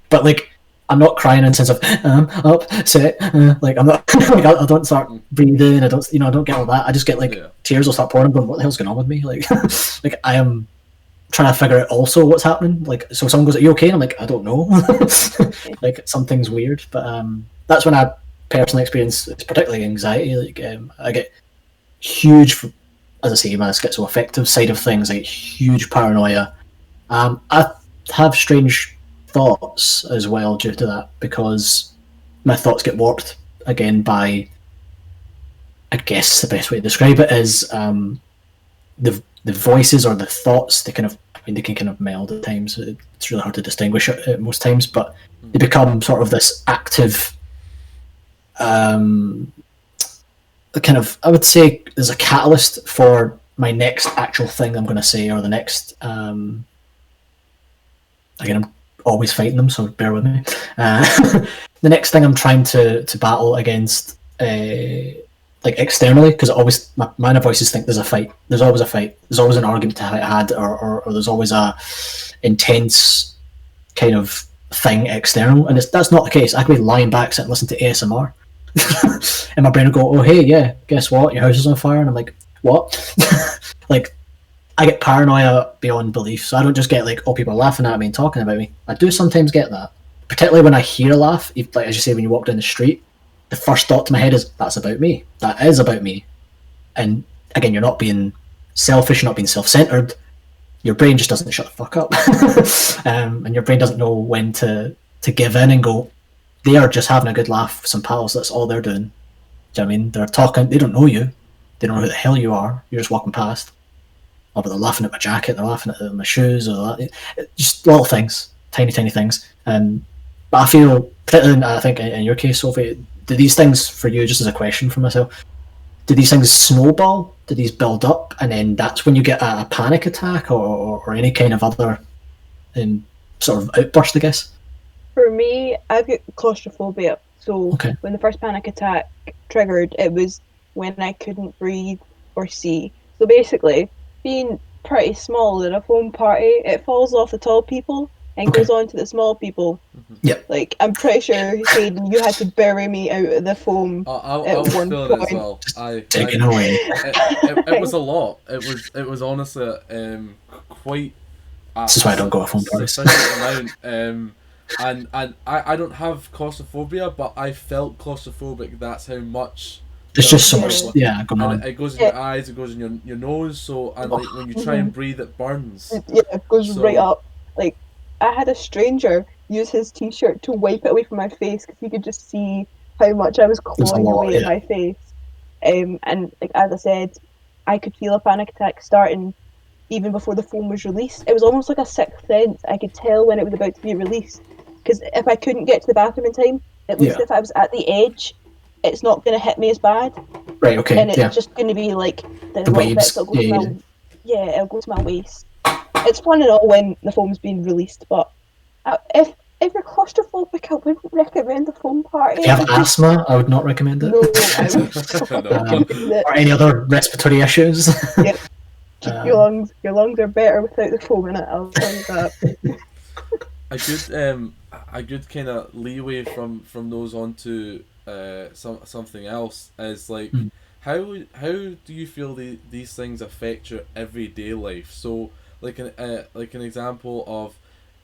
but like I'm not crying in the sense of um, upset, uh, like I'm not, like I, I don't start breathing, I don't, you know, I don't get all that. I just get like Yeah. tears will start pouring. Going, what the hell's going on with me? Like, like I am trying to figure out also what's happening. Like, so someone goes, "Are you okay?" And I'm like, "I don't know." like something's weird. But um, that's when I personally experience, it's particularly anxiety. Like, um, I get huge, as I say, my schizoaffective side of things, like huge paranoia. Um, I have strange thoughts as well due to that because my thoughts get warped again by I guess the best way to describe it is um, the the voices or the thoughts. They kind of, mean, they can kind of meld at times. It's really hard to distinguish at most times, but they become sort of this active, um, kind of. I would say there's a catalyst for my next actual thing I'm going to say, or the next. Um, again, I'm always fighting them, so bear with me. Uh, the next thing I'm trying to to battle against. Uh, like externally because always my, my inner voices think there's a fight. There's always a fight. There's always an argument to be had or, or, or there's always a intense kind of thing external and it's, that's not the case. I could be lying back sitting listening to asmr and my brain will go oh hey yeah guess what? Your house is on fire. And i'm like what? Like i get paranoia beyond belief. So i don't just get like oh people are laughing at me and talking about me. I do sometimes get that particularly when i hear a laugh like as you say when you walk down the street the first thought to my head is that's about me. That is about me. And again, you're not being selfish, you're not being self-centered. Your brain just doesn't shut the fuck up, um, and your brain doesn't know when to to give in and go. They are just having a good laugh with some pals. That's all they're doing. Do you know I mean? They're talking. They don't know you. They don't know who the hell you are. You're just walking past. Oh, but they're laughing at my jacket. They're laughing at my shoes, or. Just little things, tiny, tiny things. Um, but I feel, particularly, I think in your case, Sophie, do these things for you just as a question for myself do these things snowball? Do these build up and then that's when you get a, a panic attack or, or, or, any kind of other um, sort of outburst i guess? For me i've got claustrophobia. So okay. when the first panic attack triggered it was when i couldn't breathe or see. So basically being pretty small in a foam party it falls off the tall people and Okay. goes on to the small people. Yep. Like I'm pretty sure Hayden, you had to bury me out of the foam. I, I, I At was one feeling it as point. well. I, taken I, away it, it, it was a lot. It was it was honestly um, quite. A, This is why I don't go off on parties. amount. Um, and and I, I don't have claustrophobia, but I felt claustrophobic. That's how much. there's just so was. much yeah going on And it, it goes in your eyes, it goes in your your nose. So and like when you try and breathe, it burns. Yeah, it goes So- right up. Like I had a stranger use his t-shirt to wipe it away from my face because he could just see how much I was clawing lot, away at yeah. my face. Um, and like as I said, I could feel a panic attack starting even before the phone was released. It was almost like a sixth sense. I could tell when it was about to be released because if I couldn't get to the bathroom in time, at least Yeah. if I was at the edge, it's not going to hit me as bad, right okay and it's yeah just going to be like the, The waves, bits go yeah, to my yeah, it'll go to my waist. It's fun and all when the foam's being released, but uh, if if you're claustrophobic, I wouldn't recommend the foam party. if you have asthma i would not recommend it no, No. Um, or any other respiratory issues Yep. Um, your lungs, your lungs are better without the foam in it. I'll tell you that. a good um a good kind of leeway from from those onto uh some something else is like Mm. how how do you feel the, these things affect your everyday life so like an uh, like an example of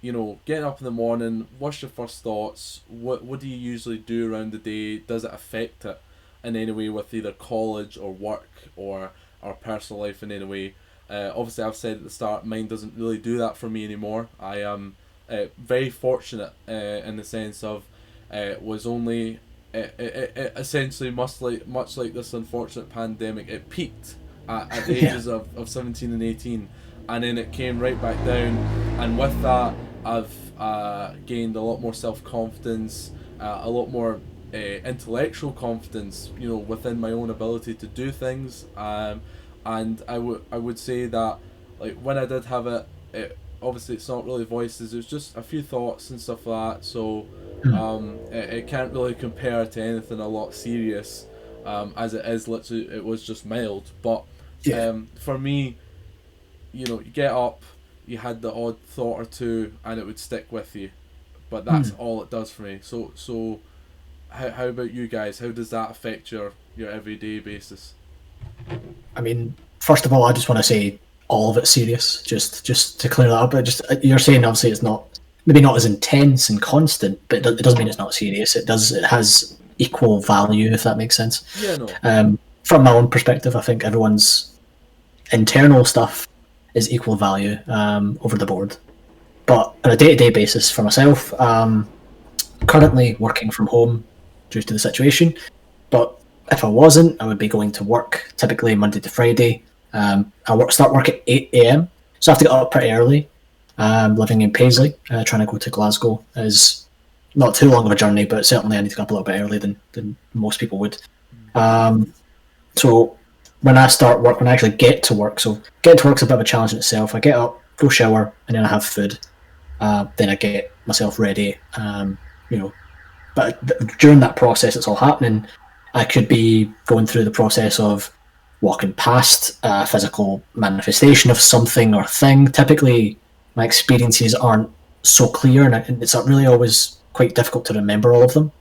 you know getting up in the morning what's your first thoughts? What what do you usually do around the day? Does it affect it in any way with either college or work or or personal life in any way? Uh, obviously I've said at the start mine doesn't really do that for me anymore. I am uh, very fortunate uh, in the sense of uh, was only uh, it, it essentially much like much like this unfortunate pandemic it peaked at, at the Yeah. ages of, of 17 and 18 and then it came right back down and with that I've uh, gained a lot more self-confidence uh, a lot more uh, intellectual confidence you know within my own ability to do things um, and I would I would say that like when I did have it, it obviously it's not really voices. It's just a few thoughts and stuff like that. So Hmm. um, it, it can't really compare to anything a lot serious, um, as it is literally it was just mild. But um, for me, you know, you get up, you had the odd thought or two, and it would stick with you. But that's all it does for me. So so, how, how about you guys? How does that affect your your everyday basis? I mean, first of all, I just want to say all of it's serious. Just just to clear that up, but just uh, you're saying obviously it's not maybe not as intense and constant, but it doesn't mean it's not serious. It does it has equal value if that makes sense. Yeah, no. Um, from my own perspective, I think everyone's internal stuff is equal value um, over the board. But on a day to day basis, for myself, um, currently working from home due to the situation. But if I wasn't, I would be going to work typically Monday to Friday. Um, I work, start work at 8 a.m., so I have to get up pretty early. Um, living in Paisley, uh, trying to go to Glasgow is not too long of a journey, but certainly I need to get up a little bit earlier than, than most people would. Um, so when I start work, when I actually get to work, so getting to work is a bit of a challenge in itself. I get up, go shower, and then I have food. Uh, then I get myself ready. Um, you know, but th- during that process, it's all happening. I could be going through the process of walking past a physical manifestation of something or thing. Typically, my experiences aren't so clear, and it's really always quite difficult to remember all of them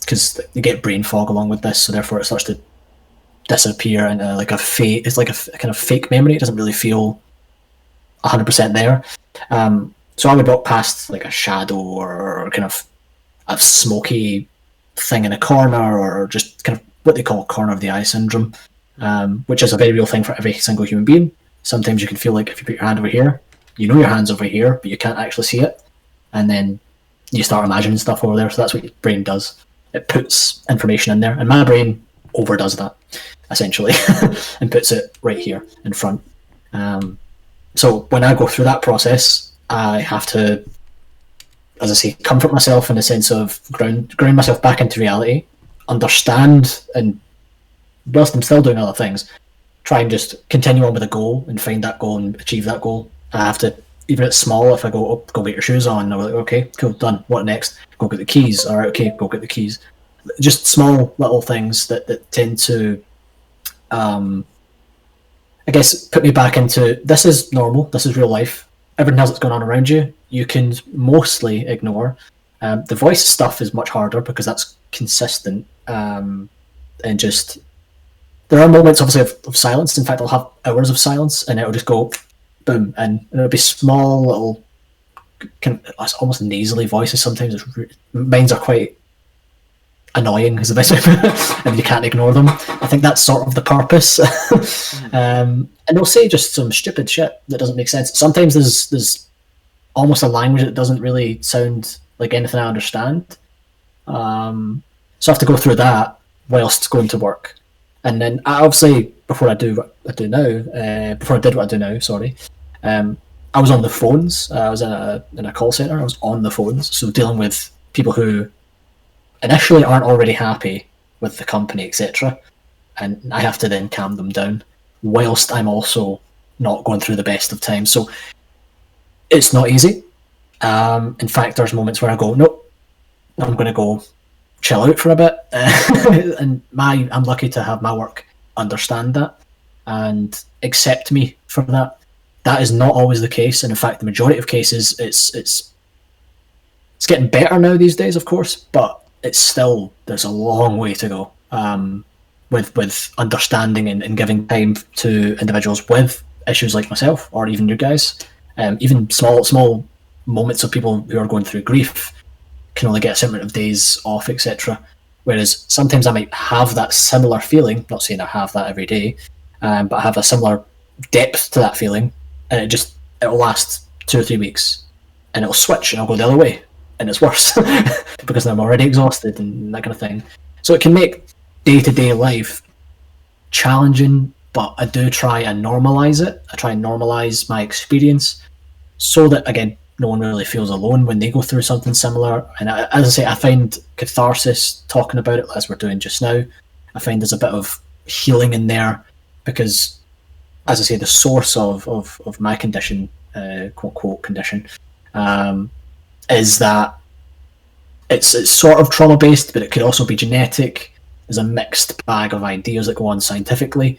because um, you get brain fog along with this, so therefore it starts to disappear and like a fake. It's like a kind of fake memory. It doesn't really feel hundred percent there. Um, so I would walk past like a shadow or kind of a smoky thing in a corner, or just kind of what they call corner of the eye syndrome, um, which is a very real thing for every single human being. Sometimes you can feel like if you put your hand over here, you know your hand's over here, but you can't actually see it, and then you start imagining stuff over there. So that's what your brain does. It puts information in there, and my brain overdoes that essentially and puts it right here in front. Um, so when I go through that process, I have to, as I say, comfort myself in the sense of ground ground myself back into reality, understand, and whilst I'm still doing other things, try and just continue on with a goal and find that goal and achieve that goal. I have to, even if it's small, if I go up, go get your shoes on, I'm like, okay, cool, done. What next? Go get the keys. All right, okay, go get the keys. Just small little things that, that tend to um, I guess put me back into this is normal, this is real life. Everything else that's going on around you, you can mostly ignore. Um, the voice stuff is much harder because that's consistent um, and just there are moments obviously of, of, silence. In fact, I'll have hours of silence and it'll just go boom and, and it'll be small little of almost nasally voices. Sometimes it's, mines are quite annoying is the best way, and you can't ignore them. I think that's sort of the purpose. um, and they'll say just some stupid shit that doesn't make sense. Sometimes there's there's almost a language that doesn't really sound like anything I understand. Um, so I have to go through that whilst going to work, and then I obviously before I do what I do now, uh, before I did what I do now, sorry. Um, I was on the phones. I was in a in a call center. I was on the phones, so dealing with people who initially aren't already happy with the company, etc. And I have to then calm them down, whilst I'm also not going through the best of times. So it's not easy. Um, in fact, there's moments where I go, nope, I'm going to go chill out for a bit. and my, I'm lucky to have my work understand that and accept me for that. That is not always the case, and in fact, the majority of cases, it's it's it's getting better now these days, of course. But it's still there's a long way to go um, with with understanding and, and, giving time to individuals with issues like myself or even you guys. Um, even small small moments of people who are going through grief can only get a certain amount of days off, etc. Whereas sometimes I might have that similar feeling. Not saying I have that every day, um, but I have a similar depth to that feeling, and it just it'll last two or three weeks, and it'll switch, and I'll go the other way, and it's worse because I'm already exhausted and that kind of thing. So it can make day to day life challenging, but I do try and normalize it. I try and normalize my experience so that, again, no one really feels alone when they go through something similar. And I, as I say, I find catharsis talking about it as we're doing just now. I find there's a bit of healing in there because, as I say, the source of, of, of my condition, uh, quote, quote, condition, um, is that it's it's sort of trauma based, but it could also be genetic. There's a mixed bag of ideas that go on scientifically.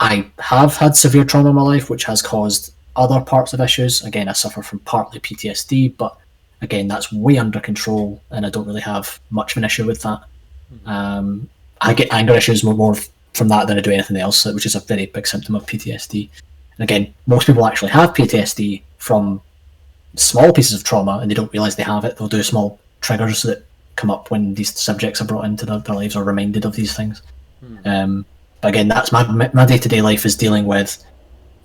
I have had severe trauma in my life, which has caused other parts of issues. Again, I suffer from partly PTSD, but again, that's way under control, and I don't really have much of an issue with that. Um, I get anger issues more, more from that than I do anything else, which is a very big symptom of PTSD. And again, most people actually have PTSD from small pieces of trauma and they don't realize they have it. They'll do small triggers that come up when these subjects are brought into their, their lives or reminded of these things. Um, but again, that's my my day to day life is dealing with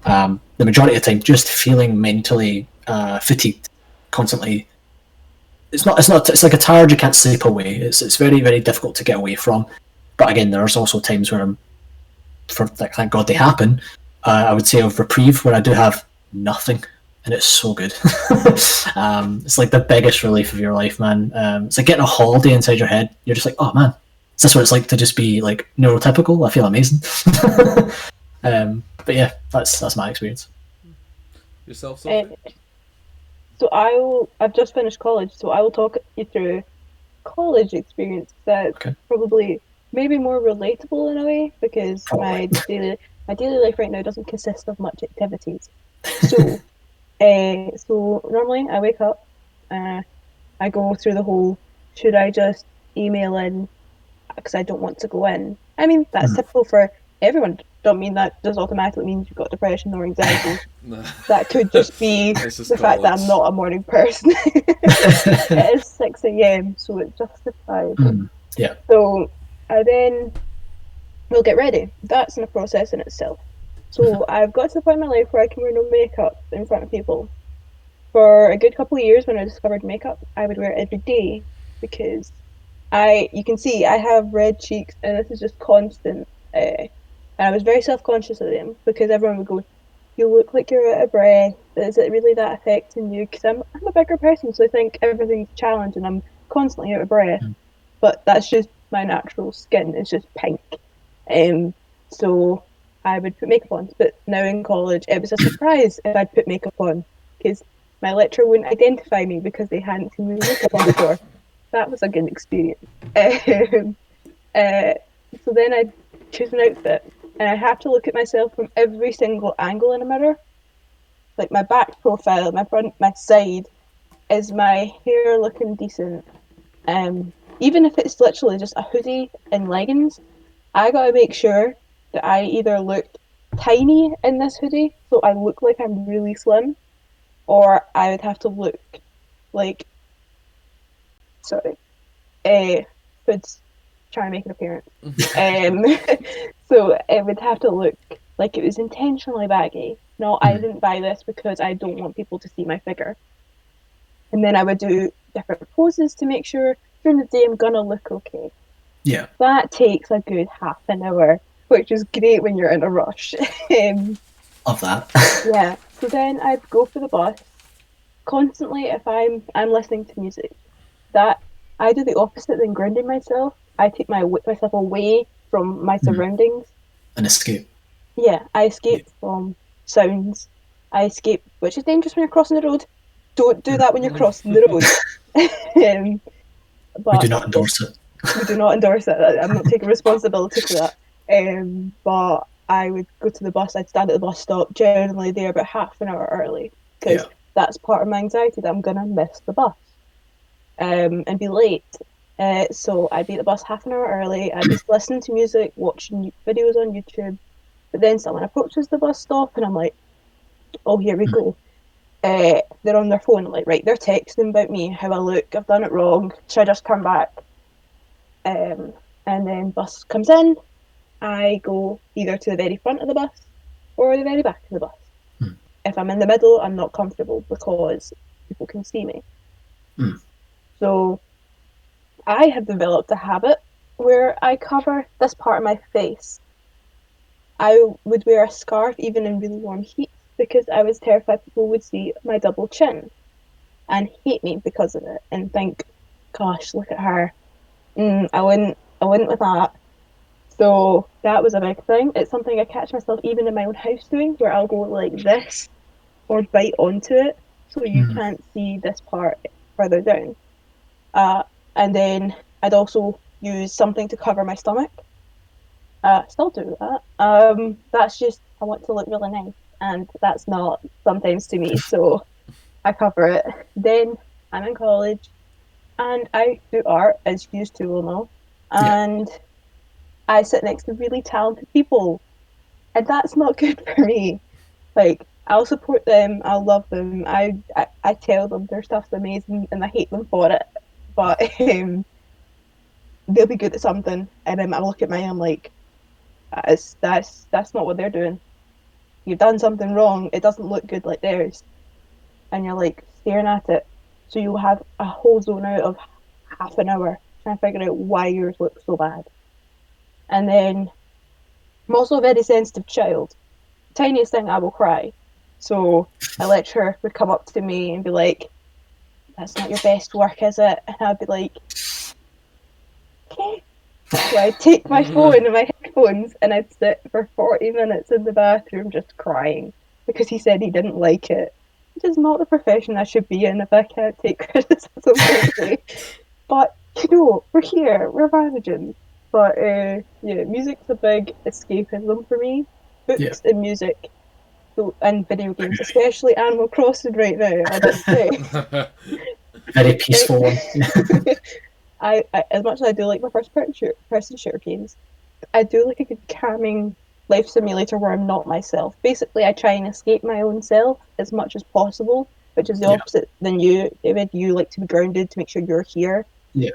um, the majority of the time just feeling mentally uh, fatigued, constantly. It's not. It's not. It's like a tired you can't sleep away. It's it's very very difficult to get away from. But again, there's also times where I'm, for like, thank God they happen. Uh, I would say of reprieve where I do have nothing, and it's so good. um, it's like the biggest relief of your life, man. Um, it's like getting a holiday inside your head. You're just like, oh man, is this what it's like to just be like neurotypical? I feel amazing. um, but yeah, that's that's my experience. Yourself, Uh, Sophie? so I will. I've just finished college, so I will talk you through college experience that's Okay. probably maybe more relatable in a way because my daily my daily life right now doesn't consist of much activities. So, uh, so normally I wake up, uh, I go through the whole should I just email in because I don't want to go in. I mean that's Mhm. typical for everyone. Don't mean that just automatically means you've got depression or anxiety. Nah. that could just be just the fact that I'm not a morning person. it is 6 a.m., so it justifies. Mm, So I then will get ready. That's in a process in itself. So I've got to the point in my life where I can wear no makeup in front of people. For a good couple of years, when I discovered makeup, I would wear it every day because I, you can see, I have red cheeks, and this is just constant. Uh, and I was very self-conscious of them because everyone would go, "You look like you're out of breath. Is it really that affecting you?" Because I'm, I'm a bigger person, so I think everything's a challenge, and I'm constantly out of breath. But that's just my natural skin. It's just pink. Um, so I would put makeup on. But now in college, it was a surprise if I'd put makeup on because my lecturer wouldn't identify me because they hadn't seen me makeup on before. That was a good experience. Um, uh, so then I choose an outfit, and I have to look at myself from every single angle in a mirror. Like my back profile, my front, my side. Is my hair looking decent? Um, even if it's literally just a hoodie and leggings, I gotta make sure that I either look tiny in this hoodie, so I look like I'm really slim, or I would have to look like sorry, uh, Hood's trying to make an appearance. um, so it would have to look like it was intentionally baggy. No, I Mhm. didn't buy this because I don't want people to see my figure. And then I would do different poses to make sure during the day I'm gonna look okay. Yeah. That takes a good half an hour, which is great when you're in a rush. um, Love that. yeah. So then I'd go for the bus. Constantly, if I'm I'm listening to music, that I do the opposite than grounding myself. I take my myself away from my surroundings. An escape. Yeah, I escape from sounds. I escape, which is dangerous when you're crossing the road. Don't do that when you're crossing the road. um, but we do not endorse it. we do not endorse it. I'm not taking responsibility for that. Um, but I would go to the bus. I'd stand at the bus stop, generally there about half an hour early, because Yeah. that's part of my anxiety that I'm gonna miss the bus, um, and be late. Uh, so I'd be at the bus half an hour early. I'd just listening to music, watching videos on YouTube. But then someone approaches the bus stop, and I'm like, "Oh, here we go." Uh, they're on their phone, like, right, they're texting about me, how I look, I've done it wrong, should I just come back? Um, and then bus comes in, I go either to the very front of the bus or the very back of the bus. Hmm. If I'm in the middle, I'm not comfortable because people can see me. Hmm. So I have developed a habit where I cover this part of my face. I would wear a scarf even in really warm heat because I was terrified people would see my double chin and hate me because of it and think, gosh, look at her. Mm, I wouldn't I wouldn't with that. So that was a big thing. It's something I catch myself even in my own house doing where I'll go like this or bite onto it so you Mhm. can't see this part further down. Uh, and then I'd also use something to cover my stomach. Uh, still do that. Um, that's just I want to look really nice, and that's not sometimes to me. So I cover it. Then I'm in college, and I do art, as you two will know, Yeah. I sit next to really talented people, and that's not good for me. Like I'll support them, I'll love them, I I, I tell them their stuff's amazing, and I hate them for it, but um, they'll be good at something, and um, I look at mine, I'm like, that's that's that's not what they're doing. You've done something wrong. It doesn't look good like theirs, and you're like staring at it. So you'll have a whole zone out of half an hour trying to figure out why yours looks so bad. And then I'm also a very sensitive child. Tiniest thing, I will cry. So a lecturer would come up to me and be like, "That's not your best work, is it?" And I'd be like, "Okay." So I'd take my phone and my headphones and I'd sit for 40 minutes in the bathroom just crying because he said he didn't like it. It is not the profession I should be in if I can't take criticism but, you know, we're here, we're managing. But, uh, yeah, music's a big escapism for me. Books Yeah. and music so, and video games, especially Animal Crossing right now, I would say. Very peaceful one. I, I as much as I do like my first person shooter, person shooter games, I do like a good calming life simulator where I'm not myself. Basically, I try and escape my own self as much as possible, which is the Yeah. opposite than you, David. You like to be grounded to make sure you're here. Yeah.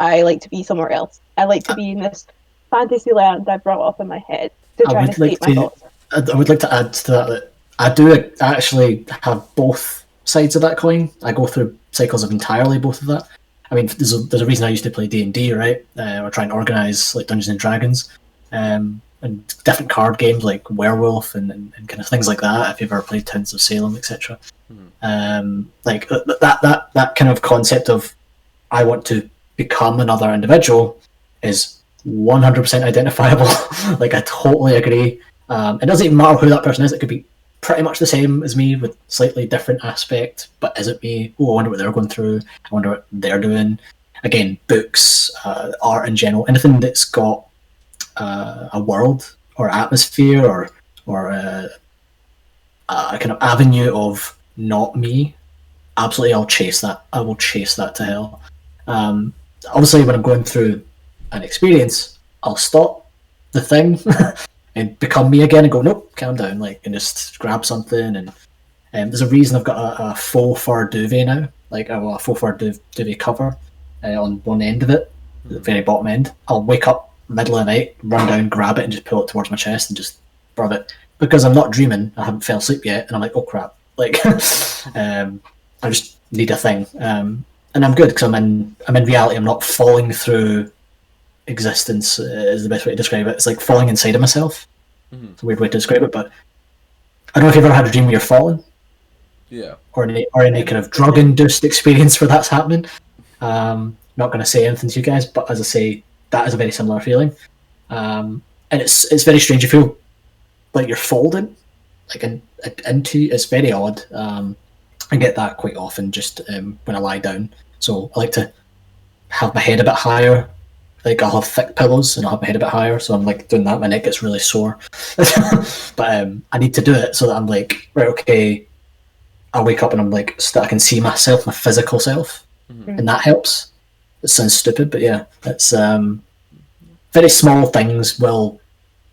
I like to be somewhere else. I like to be in this fantasy land I brought up in my head to I try and would like escape my to- thoughts. I I would like to add to that that I do actually have both sides of that coin. I go through cycles of entirely both of that. I mean, there's a, there's a reason I used to play D and D, right? Uh, we're trying to organize like Dungeons and Dragons, um, and different card games like Werewolf and, and, and kind of things like that. If you've ever played Towns of Salem, etc. Um, like uh, that that that kind of concept of I want to become another individual is 100% identifiable. like I totally agree. Um, it doesn't even matter who that person is. It could be pretty much the same as me with slightly different aspect. But is it me? Oh, I wonder what they're going through. I wonder what they're doing. Again, books, uh, art in general, anything that's got uh, a world or atmosphere or or uh, a kind of avenue of not me. Absolutely, I'll chase that. I will chase that to hell. Um, obviously, when I'm going through an experience, I'll stop the thing and become me again and go, nope, calm down, like, and just grab something. And um, there's a reason I've got a, a faux fur duvet now, like a, a faux fur duv- duvet cover uh, on one end of it, the very bottom end. I'll wake up middle of the night, run down, grab it, and just pull it towards my chest and just rub it because I'm not dreaming. I haven't fell asleep yet, and I'm like, oh crap, like, um, I just need a thing. Um, and I'm good because I'm in I'm in reality. I'm not falling through existence. Uh, is the best way to describe it. It's like falling inside of myself. Mhm. It's a weird way to describe it, but I don't know if you've ever had a dream where you're falling Yeah. or any or any kind of drug induced experience where that's happening. Um, not going to say anything to you guys, but as I say, that is a very similar feeling, um, and it's it's very strange. You feel like you're folding, like in, into. It's very odd. Um, I get that quite often just um, when I lie down. So I like to have my head a bit higher. Like I'll have thick pillows and I'll have my head a bit higher. So I'm like doing that. My neck gets really sore, but um, I need to do it so that I'm like right. Okay, I wake up and I'm like st- I can see myself, my physical self, Mhm. and that helps. It sounds stupid, but yeah, it's um, very small things will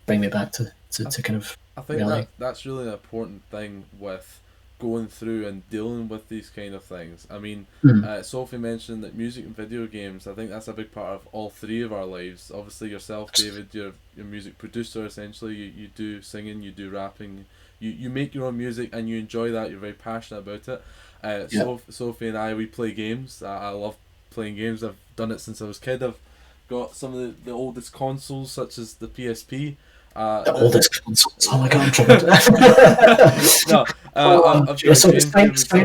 bring me back to, to, to kind of I think that that's really an important thing with going through and dealing with these kind of things. I mean, Mm. uh, Sophie mentioned that music and video games. I think that's a big part of all three of our lives. Obviously, yourself, David, you're you're a music producer. Essentially, you, you do singing, you do rapping, you you make your own music, and you enjoy that. You're very passionate about it. Uh, Yeah. Soph- Sophie and I, we play games. I, I love playing games. I've done it since I was a kid. I've got some of the, the oldest consoles, such as the PSP. Uh, the the- oldest consoles. Oh my god, I'm troubled. no, uh, Oh, I've, yeah, so got it's GameCube fine,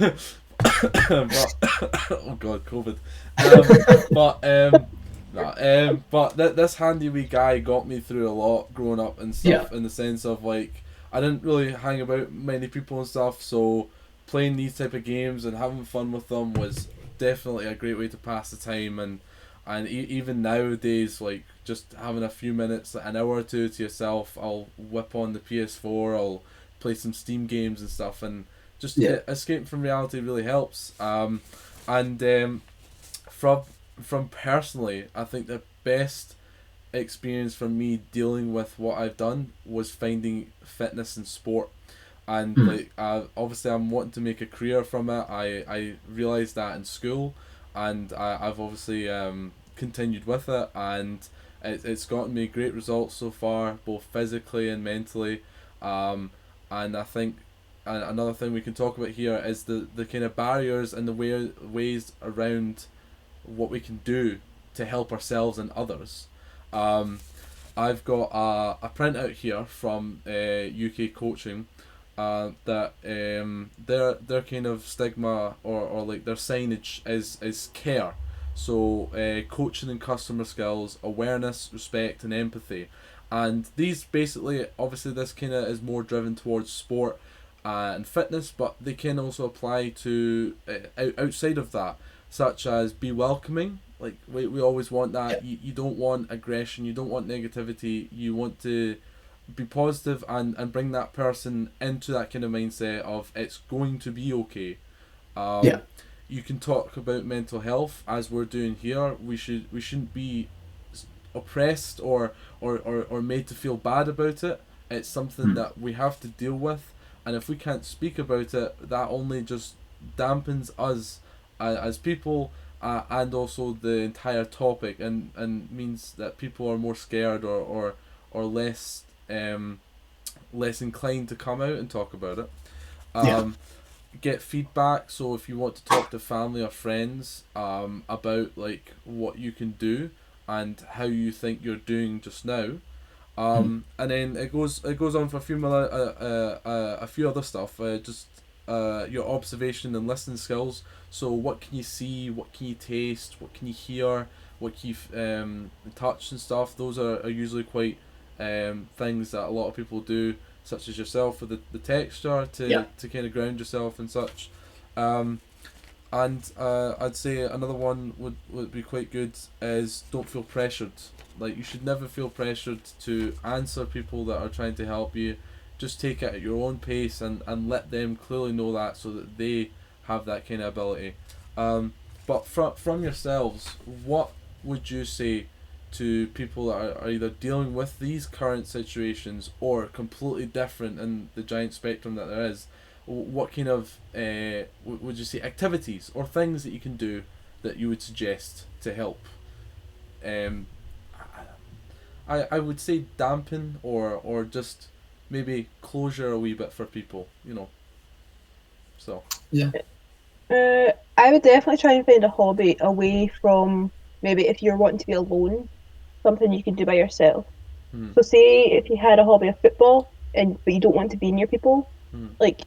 and it's stuff. but, oh god, COVID. Um, but um, nah, um, but th- this handy wee guy got me through a lot growing up and stuff. In the sense of like, I didn't really hang about many people and stuff, so playing these type of games and having fun with them was definitely a great way to pass the time and and e- even nowadays like just having a few minutes an hour or two to yourself i'll whip on the ps4 i'll play some steam games and stuff and just Yeah. escape from reality really helps um and um from from personally i think the best experience for me dealing with what I've done was finding fitness and sport. And Mm. like uh, obviously I'm wanting to make a career from it. I, I realized that in school and I, I've obviously um, continued with it and it, it's gotten me great results so far, both physically and mentally. Um, and I think and another thing we can talk about here is the, the kind of barriers and the way, ways around what we can do to help ourselves and others. Um, I've got a, a printout here from uh, UK coaching uh, that um, their their kind of stigma or, or like their signage is is care. So uh, coaching and customer skills, awareness, respect, and empathy, and these basically obviously this kind of is more driven towards sport uh, and fitness, but they can also apply to uh, out, outside of that, such as be welcoming. Like we, we always want that. You, you don't want aggression. You don't want negativity. You want to be positive and, and bring that person into that kind of mindset of it's going to be okay. Um, Yeah. You can talk about mental health as we're doing here. We should we shouldn't be oppressed or, or, or, or made to feel bad about it. It's something Mm. that we have to deal with, and if we can't speak about it, that only just dampens us uh, as people uh, and also the entire topic, and, and means that people are more scared or, or, or less um, less inclined to come out and talk about it. Um, Yeah. Get feedback. So if you want to talk to family or friends um, about like what you can do and how you think you're doing just now, um, and then it goes it goes on for a few more, uh, uh, uh, a few other stuff. Uh, just uh, your observation and listening skills. So what can you see? What can you taste? What can you hear? What can you um, touch and stuff? Those are, are usually quite um, things that a lot of people do, such as yourself with the, the texture to, Yeah. to kind of ground yourself and such. Um, and uh, I'd say another one would, would be quite good is don't feel pressured. Like you should never feel pressured to answer people that are trying to help you. Just take it at your own pace and, and let them clearly know that so that they have that kind of ability. Um, but from from yourselves, what would you say to people that are, are either dealing with these current situations or completely different in the giant spectrum that there is? What kind of uh, would you say activities or things that you can do that you would suggest to help? Um, I, I would say dampen or or just maybe closure a wee bit for people, you know. So yeah Uh, I would definitely try and find a hobby away from maybe if you're wanting to be alone, something you can do by yourself. Hmm. So, say if you had a hobby of football and but you don't want to be near people, Hmm. like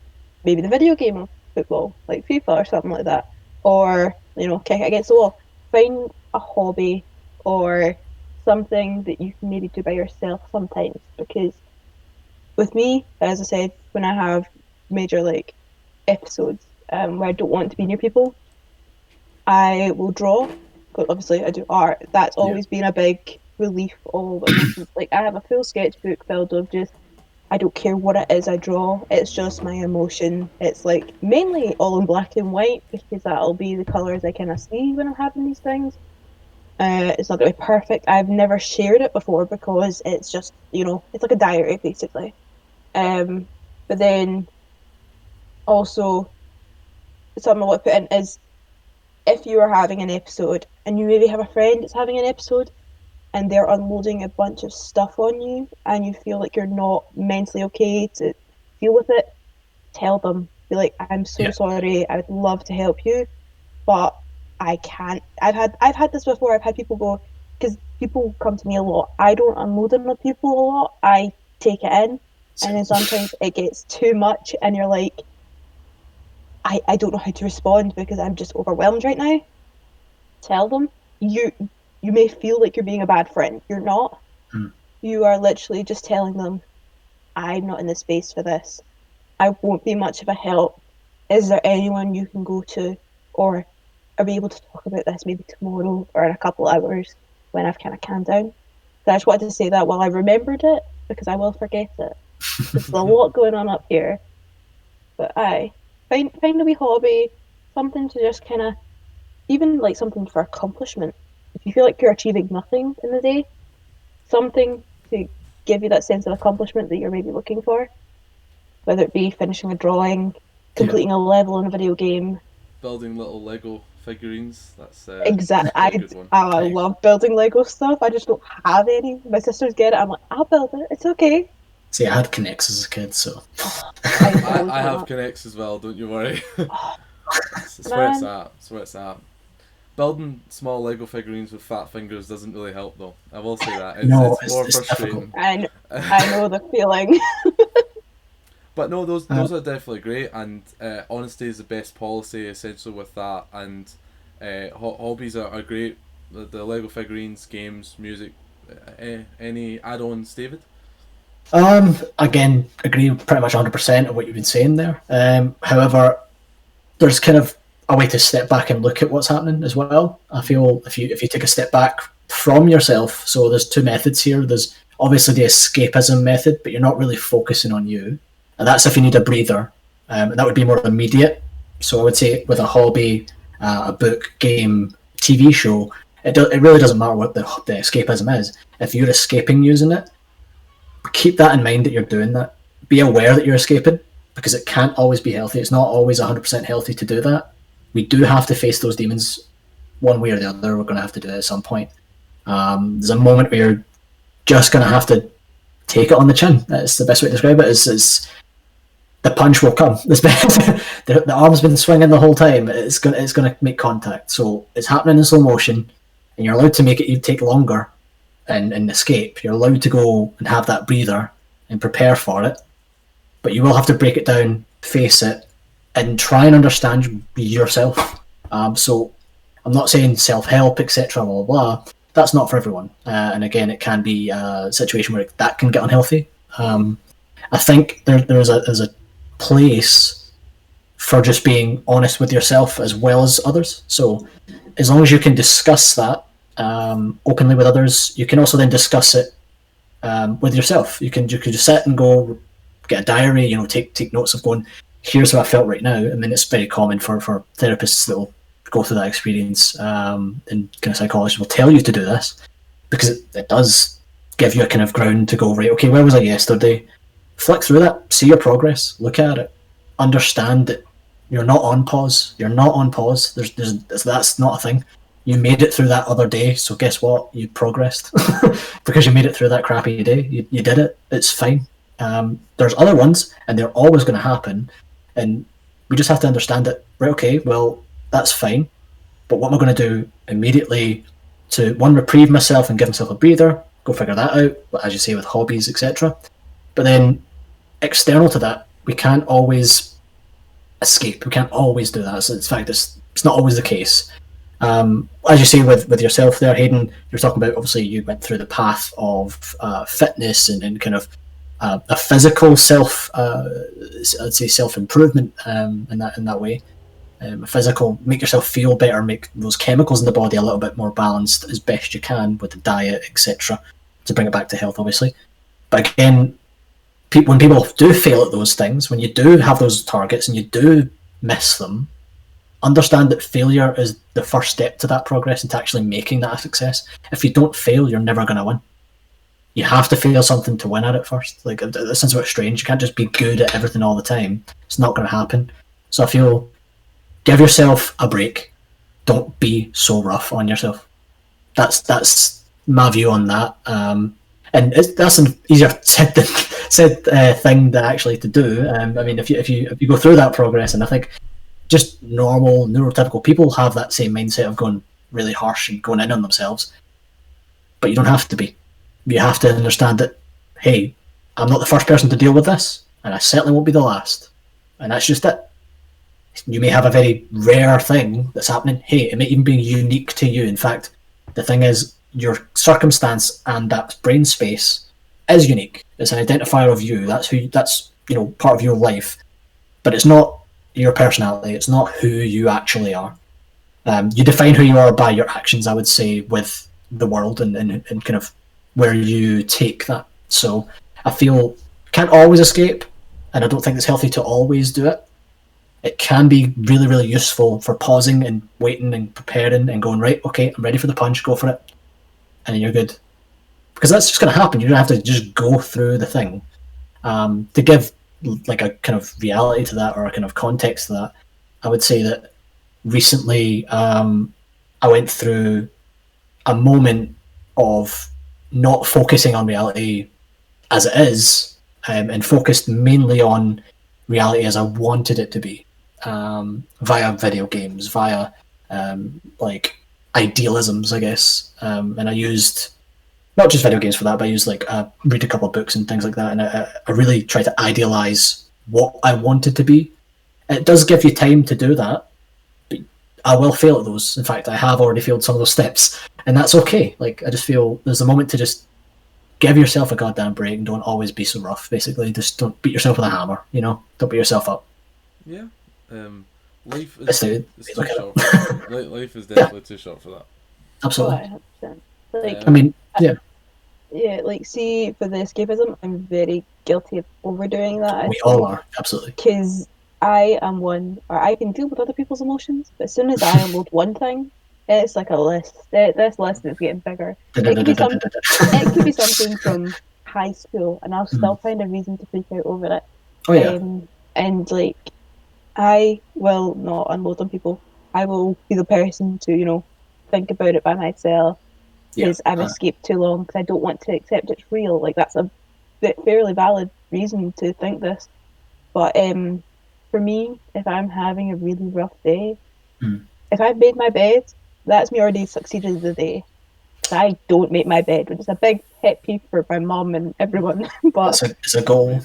maybe the video game of football, like FIFA or something like that, or you know, kick it against the wall. Find a hobby or something that you can maybe do by yourself sometimes because with me, as I said, when I have major like episodes um, where I don't want to be near people, I will draw. But obviously, I do art. That's Yeah. always been a big relief of emotions. like I have a full sketchbook filled of just. I don't care what it is I draw. It's just my emotion. It's like mainly all in black and white because that'll be the colors I kind of see when I'm having these things. Uh, it's not gonna be perfect. I've never shared it before because it's just you know it's like a diary basically. Um, but then also something I want to put in is if you are having an episode and you maybe have a friend that's having an episode and they're unloading a bunch of stuff on you and you feel like you're not mentally okay to deal with it, tell them. Be like, I'm so Yeah. sorry, I would love to help you, but I can't. I've had I've had this before. I've had people go because people come to me a lot. I don't unload on people a lot. I take it in, and then sometimes it gets too much, and you're like, I I don't know how to respond because I'm just overwhelmed right now. Tell them you you may feel like you're being a bad friend. You're not. Hmm. You are literally just telling them, I'm not in the space for this. I won't be much of a help. Is there anyone you can go to, or are we able to talk about this maybe tomorrow or in a couple hours when I've kind of calmed down? So I just wanted to say that while I remembered it because I will forget it. There's a lot going on up here, but I find find a wee hobby, something to just kind of, even like something for accomplishment. If you feel like you're achieving nothing in the day, something to give you that sense of accomplishment that you're maybe looking for, whether it be finishing a drawing, completing a level in a video game. Building little Lego figurines. That's uh, Exactly. that's a I, good one. I love building Lego stuff. I just don't have any. My sisters get it. I'm like, I'll build it. It's okay. See, I had K'NEX as a kid, so I, I, I have want- K'NEX as well. Don't you worry. That's that's where it's Man. at. That's where it's at. Building small Lego figurines with fat fingers doesn't really help, though. I will say that. It's, No, it's it's- more it's frustrating. I, kn- I know the feeling. But no, those Uh, those are definitely great, and uh, honesty is the best policy essentially with that. And uh, ho- hobbies are, are great. The, the Lego figurines, games, music. Uh, any add-ons, David? Um, again, agree pretty much 100% of what you've been saying there. Um, however, there's kind of a way to step back and look at what's happening as well. I feel if you if you take a step back from yourself, so there's two methods here. There's obviously the escapism method, but you're not really focusing on you, and that's if you need a breather. Um, that would be more immediate. So I would say with a hobby, uh, a book, game, TV show, it do- it really doesn't matter what the, the escapism is. If you're escaping using it, keep that in mind that you're doing that. Be aware that you're escaping because it can't always be healthy. It's not always 100% healthy to do that. We do have to face those demons one way or the other. We're going to have to do it at some point. Um, there's a moment where you're just going to have to take it on the chin. That's the best way to describe it. Is, is the punch will come. The, the arm's been swinging the whole time. It's going it's going to make contact. So it's happening in slow motion, and you're allowed to make it even take longer and, and escape. You're allowed to go and have that breather and prepare for it, but you will have to break it down, face it, and try and understand yourself. Um, so I'm not saying self help, etc. Blah, blah blah. That's not for everyone, uh, and again, it can be a situation where that can get unhealthy. Um, I think there, there's a there's a place for just being honest with yourself as well as others. So as long as you can discuss that um, openly with others. You can also then discuss it um, with yourself. You can you could just sit and go get a diary. You know, take take notes of going. Here's how I felt right now. I mean, it's very common for for therapists that will go through that experience, um, and kind of psychologists will tell you to do this because it, it does give you a kind of ground to go right. Okay, where was I yesterday? Flick through that, see your progress, look at it, understand that you're not on pause. You're not on pause. There's there's that's not a thing you made it through that other day, so guess what? You progressed because you made it through that crappy day. You, you did it. It's fine. Um, there's other ones, and they're always going to happen, and we just have to understand that. Right? Okay, well, that's fine. But what am I going to do immediately to one reprieve myself and give myself a breather? Go figure that out. But as you say, with hobbies, etc. But then, external to that, we can't always escape. We can't always do that. So in fact, it's it's not always the case. Um, as you say with, with yourself there, Hayden, you're talking about obviously you went through the path of uh, fitness and, and kind of uh, a physical self, uh, I'd say self improvement um, in that in that way. Um, a physical, make yourself feel better, make those chemicals in the body a little bit more balanced as best you can with the diet, etc., to bring it back to health, obviously. But again, people when people do fail at those things, when you do have those targets and you do miss them, understand that failure is the first step to that progress and to actually making that a success. If you don't fail, you're never going to win. You have to fail something to win at it first. Like it sounds a bit strange. You can't just be good at everything all the time. It's not going to happen. So I feel, give yourself a break. Don't be so rough on yourself. That's that's my view on that. Um, and that's an easier said than said uh, thing than actually to do. Um, I mean, if you if you if you go through that progress, and I think just normal neurotypical people have that same mindset of going really harsh and going in on themselves. But you don't have to be. You have to understand that, hey, I'm not the first person to deal with this, and I certainly won't be the last. And that's just it. You may have a very rare thing that's happening. Hey, it may even be unique to you. In fact, the thing is, your circumstance and that brain space is unique. It's an identifier of you. That's who. That's you know part of your life, but it's not your personality. It's not who you actually are. Um, you define who you are by your actions, I would say, with the world and, and, and kind of where you take that. So I feel can't always escape, and I don't think it's healthy to always do it. It can be really, really useful for pausing and waiting and preparing and going, right, okay, I'm ready for the punch, go for it. And you're good. because that's just going to happen. You don't have to just go through the thing. Um, to give like a kind of reality to that or a kind of context to that, I would say that recently um, I went through a moment of not focusing on reality as it is um, and focused mainly on reality as I wanted it to be um, via video games, via um, like idealisms, I guess. Um, and I used not just video games for that, but I used like uh, read a couple of books and things like that. And I, I really try to idealize what I wanted to be. It does give you time to do that, I will fail at those. In fact, I have already failed some of those steps, and that's okay. Like I just feel there's a moment to just give yourself a goddamn break and don't always be so rough. Basically, just don't beat yourself with a hammer. You know, don't beat yourself up. Yeah. Um, life is it. it's too Look at short. Life is definitely too short for that. Absolutely. 100%. Like, Yeah. I mean, yeah, yeah, like, see, for the escapism, I'm very guilty of overdoing that. we all are. Absolutely. Because I am one, or I can deal with other people's emotions, but as soon as I unload one thing, it's like a list. Th- This list is getting bigger. It could be some- It could be something from high school, and I'll still find a reason to freak out over it. Oh yeah. Um, and like, I will not unload on people. I will be the person to, you know, think about it by myself Yeah, because I've uh. escaped too long because I don't want to accept it's real. Like that's a fairly valid reason to think this. But um, for me, if I'm having a really rough day, Hmm. if I've made my bed, that's me already succeeded the day. I don't make my bed, which is a big pet peeve for my mum and everyone. but It's a, it's a goal.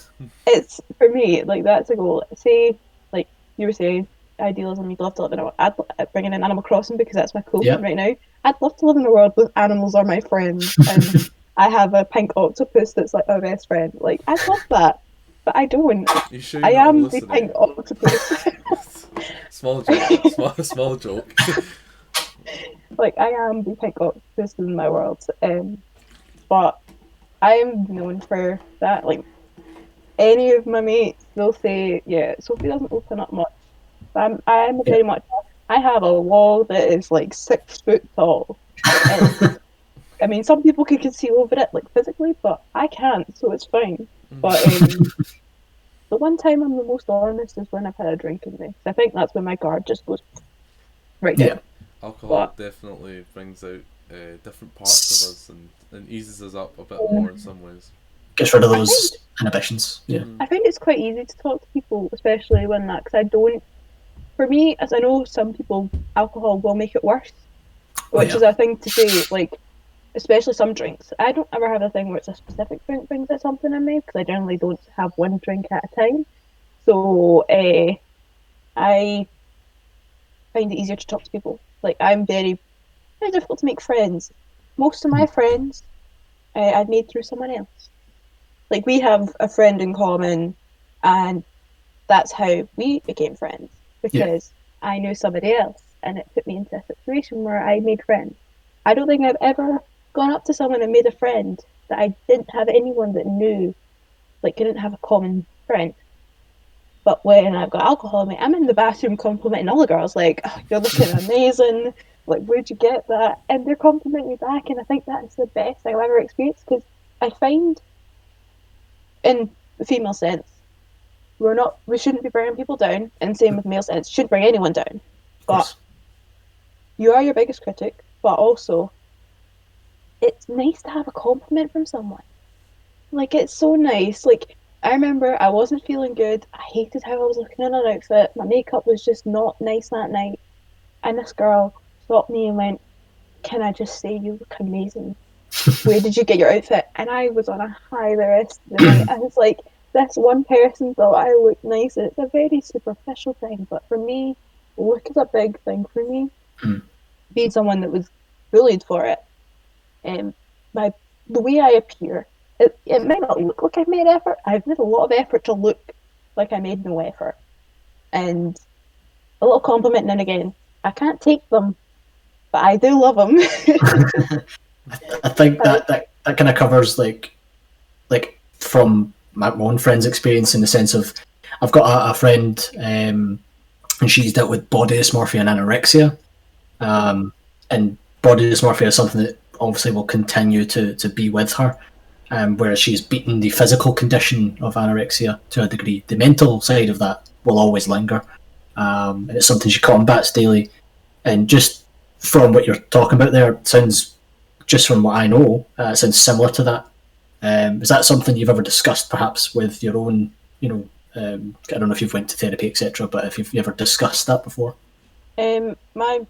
it's for me like that's a goal. Say like you were saying, idealism. You'd love to live in a. I'd bring in an Animal Crossing because that's my cool Yeah. right now. I'd love to live in a world with animals are my friends, and I have a pink octopus that's like my best friend. Like I love that, but I don't. You sure I am the pink octopus. small joke. small, small joke. like I am the pink octopus in my world. Um, but I am known for that. Like any of my mates, they'll say, "Yeah, Sophie doesn't open up much." I'm I'm very much. I have a wall that is like six foot tall. And, I mean, some people can see over it like physically, but I can't, so it's fine. But um, the one time I'm the most honest is when I've had a drink in me. 'Cause I think that's when my guard just goes right Yeah. down. Alcohol definitely brings out uh, different parts of us and, and eases us up a bit more in some ways. Gets rid of those inhibitions. Yeah. Mm. I find it's quite easy to talk to people, especially when that, because I don't. For me, as I know some people, alcohol will make it worse, Oh, which yeah. is a thing to say. Like, especially some drinks. I don't ever have a thing where it's a specific drink brings out something in me because I generally don't have one drink at a time. So, uh, I find it easier to talk to people. Like, I'm very, very difficult to make friends. Most of my friends, uh, I've made through someone else like we have a friend in common and that's how we became friends because I knew somebody else and it put me into a situation where I made friends. I don't think I've ever gone up to someone and made a friend that I didn't have anyone that knew, like didn't have a common friend. But when I've got alcohol I'm in the bathroom complimenting all the girls, like, oh, you're looking amazing. Like, where'd you get that? And they're complimenting me back, and I think that's the best I've ever experienced because I find in the female sense, we're not we shouldn't be bringing people down, and same with male sense, shouldn't bring anyone down. But you are your biggest critic, but also it's nice to have a compliment from someone. Like it's so nice. Like I remember I wasn't feeling good. I hated how I was looking in an outfit. My makeup was just not nice that night. And this girl stopped me and went, Can I just say you look amazing? Where did you get your outfit? And I was on a high the rest of the night. I was like, this one person thought I looked nice. And it's a very superficial thing, but for me, look is a big thing for me. Mm. Being someone that was bullied for it, um, my the way I appear, it, it might not look like I've made effort. I've made a lot of effort to look like I made no effort, and a little compliment now and again. I can't take them, but I do love them. I think that that, that kind of covers like like from my own friend's experience in the sense of I've got a, a friend um, and she's dealt with body dysmorphia and anorexia, um, and body dysmorphia is something that obviously will continue to, to be with her. Um, whereas she's beaten the physical condition of anorexia to a degree. The mental side of that will always linger. Um, and it's something she combats daily. And just from what you're talking about there, sounds, just from what I know, uh, sounds similar to that. Um, is that something you've ever discussed, perhaps, with your own, you know, um, I don't know if you've went to therapy, etc., but if you've ever discussed that before? Um, my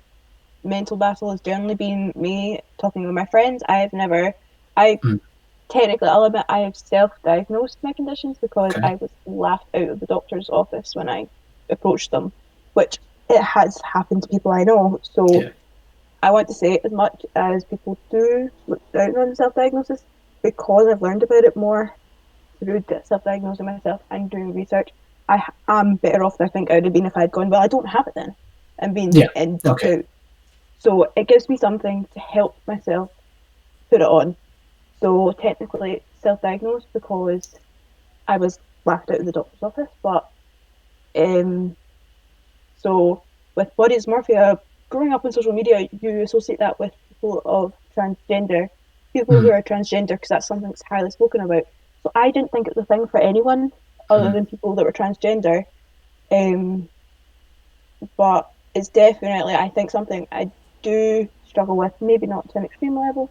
mental battle has generally been me talking with my friends. I've never, I Mm. technically, I'll admit, I have self-diagnosed my conditions because Okay. I was laughed out of the doctor's office when I approached them, which it has happened to people I know. So Yeah. I want to say, as much as people do look down on self-diagnosis, because I've learned about it more through self-diagnosing myself and doing research, I am better off than I think I would have been if I'd gone, well, I don't have it then, and been Yeah, in okay. So it gives me something to help myself put it on. So technically self-diagnosed because I was laughed out of the doctor's office, but um, so with body dysmorphia, growing up on social media, you associate that with people of transgender, people who Mhm. are transgender, because that's something that's highly spoken about. So I didn't think it was a thing for anyone other Mhm. than people that were transgender. Um, but it's definitely, I think, something I do struggle with. Maybe not to an extreme level,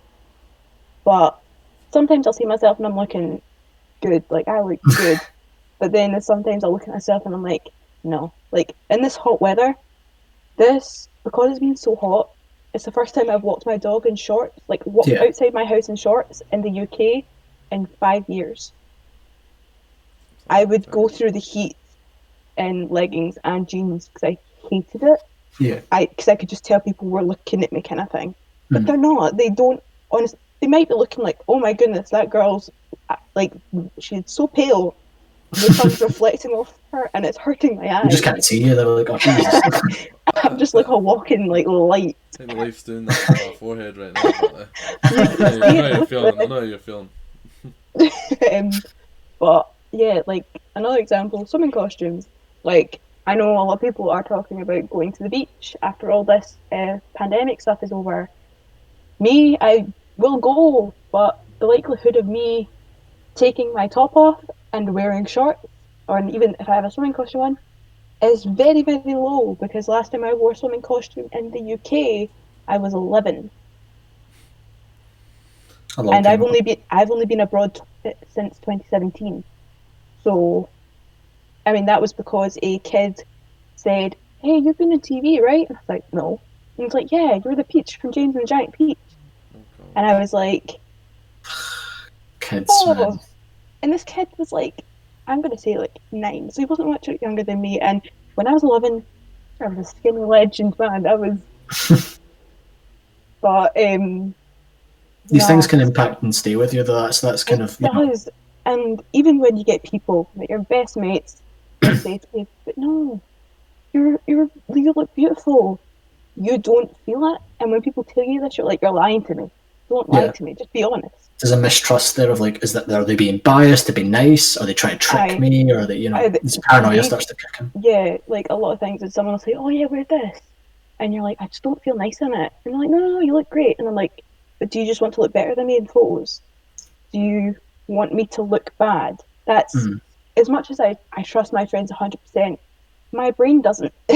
but sometimes I'll see myself and I'm looking good, like I look good. But then sometimes I'll look at myself and I'm like, no. Like in this hot weather, this because it's been so hot, it's the first time I've walked my dog in shorts, like walked Yeah. outside my house in shorts in the UK in five years. I would go through the heat in leggings and jeans because I hated it. Yeah. I because I could just tell people were looking at me, kind of thing. But Mhm. they're not. They don't. Honestly, they might be looking like, oh my goodness, that girl's uh, like she's so pale. The sun's reflecting off her, and it's hurting my You eyes. just can't see you. They're like, oh, Jesus. I'm just like a walking like light. I think the life's doing that to my forehead right now. I know how you're feeling. I know how you're feeling. um, but yeah, like another example, swimming costumes. Like I know a lot of people are talking about going to the beach after all this uh, pandemic stuff is over. Me, I will go, but the likelihood of me taking my top off and wearing shorts, or even if I have a swimming costume on, is very very low because last time I wore a swimming costume in the UK, I was 11 and I've only been I've only been abroad t- since 2017. So, I mean that was because a kid said, "Hey, you've been on TV, right?" And I was like, "No." And he's like, "Yeah, you're the Peach from James and the Giant Peach." Oh, And I was like, Kids, "Oh." man. And this kid was like, I'm gonna say like nine, so he wasn't much younger than me. And when I was 11, I was a skinny legend, man. I was. but um. These things can impact and stay with you. Though that's that's kind it of you know. And even when you get people like your best mates, they say to you, "But no, you're you're you look beautiful." You don't feel it, and when people tell you this, you're like, "You're lying to me." Don't lie Yeah. to me. Just be honest. there's a mistrust there of like, is that are they being biased to be nice? Are they trying to trick Aye. me? Or are they you know Aye, this paranoia starts to kick in. Yeah, like a lot of things, and someone will say, "Oh yeah, wear this," and you're like, "I just don't feel nice in it," and they're like, "No, no, no, you look great," and I'm like, "But do you just want to look better than me in photos? Do you want me to look bad?" That's Mhm. As much as I I trust my friends hundred percent. My brain doesn't.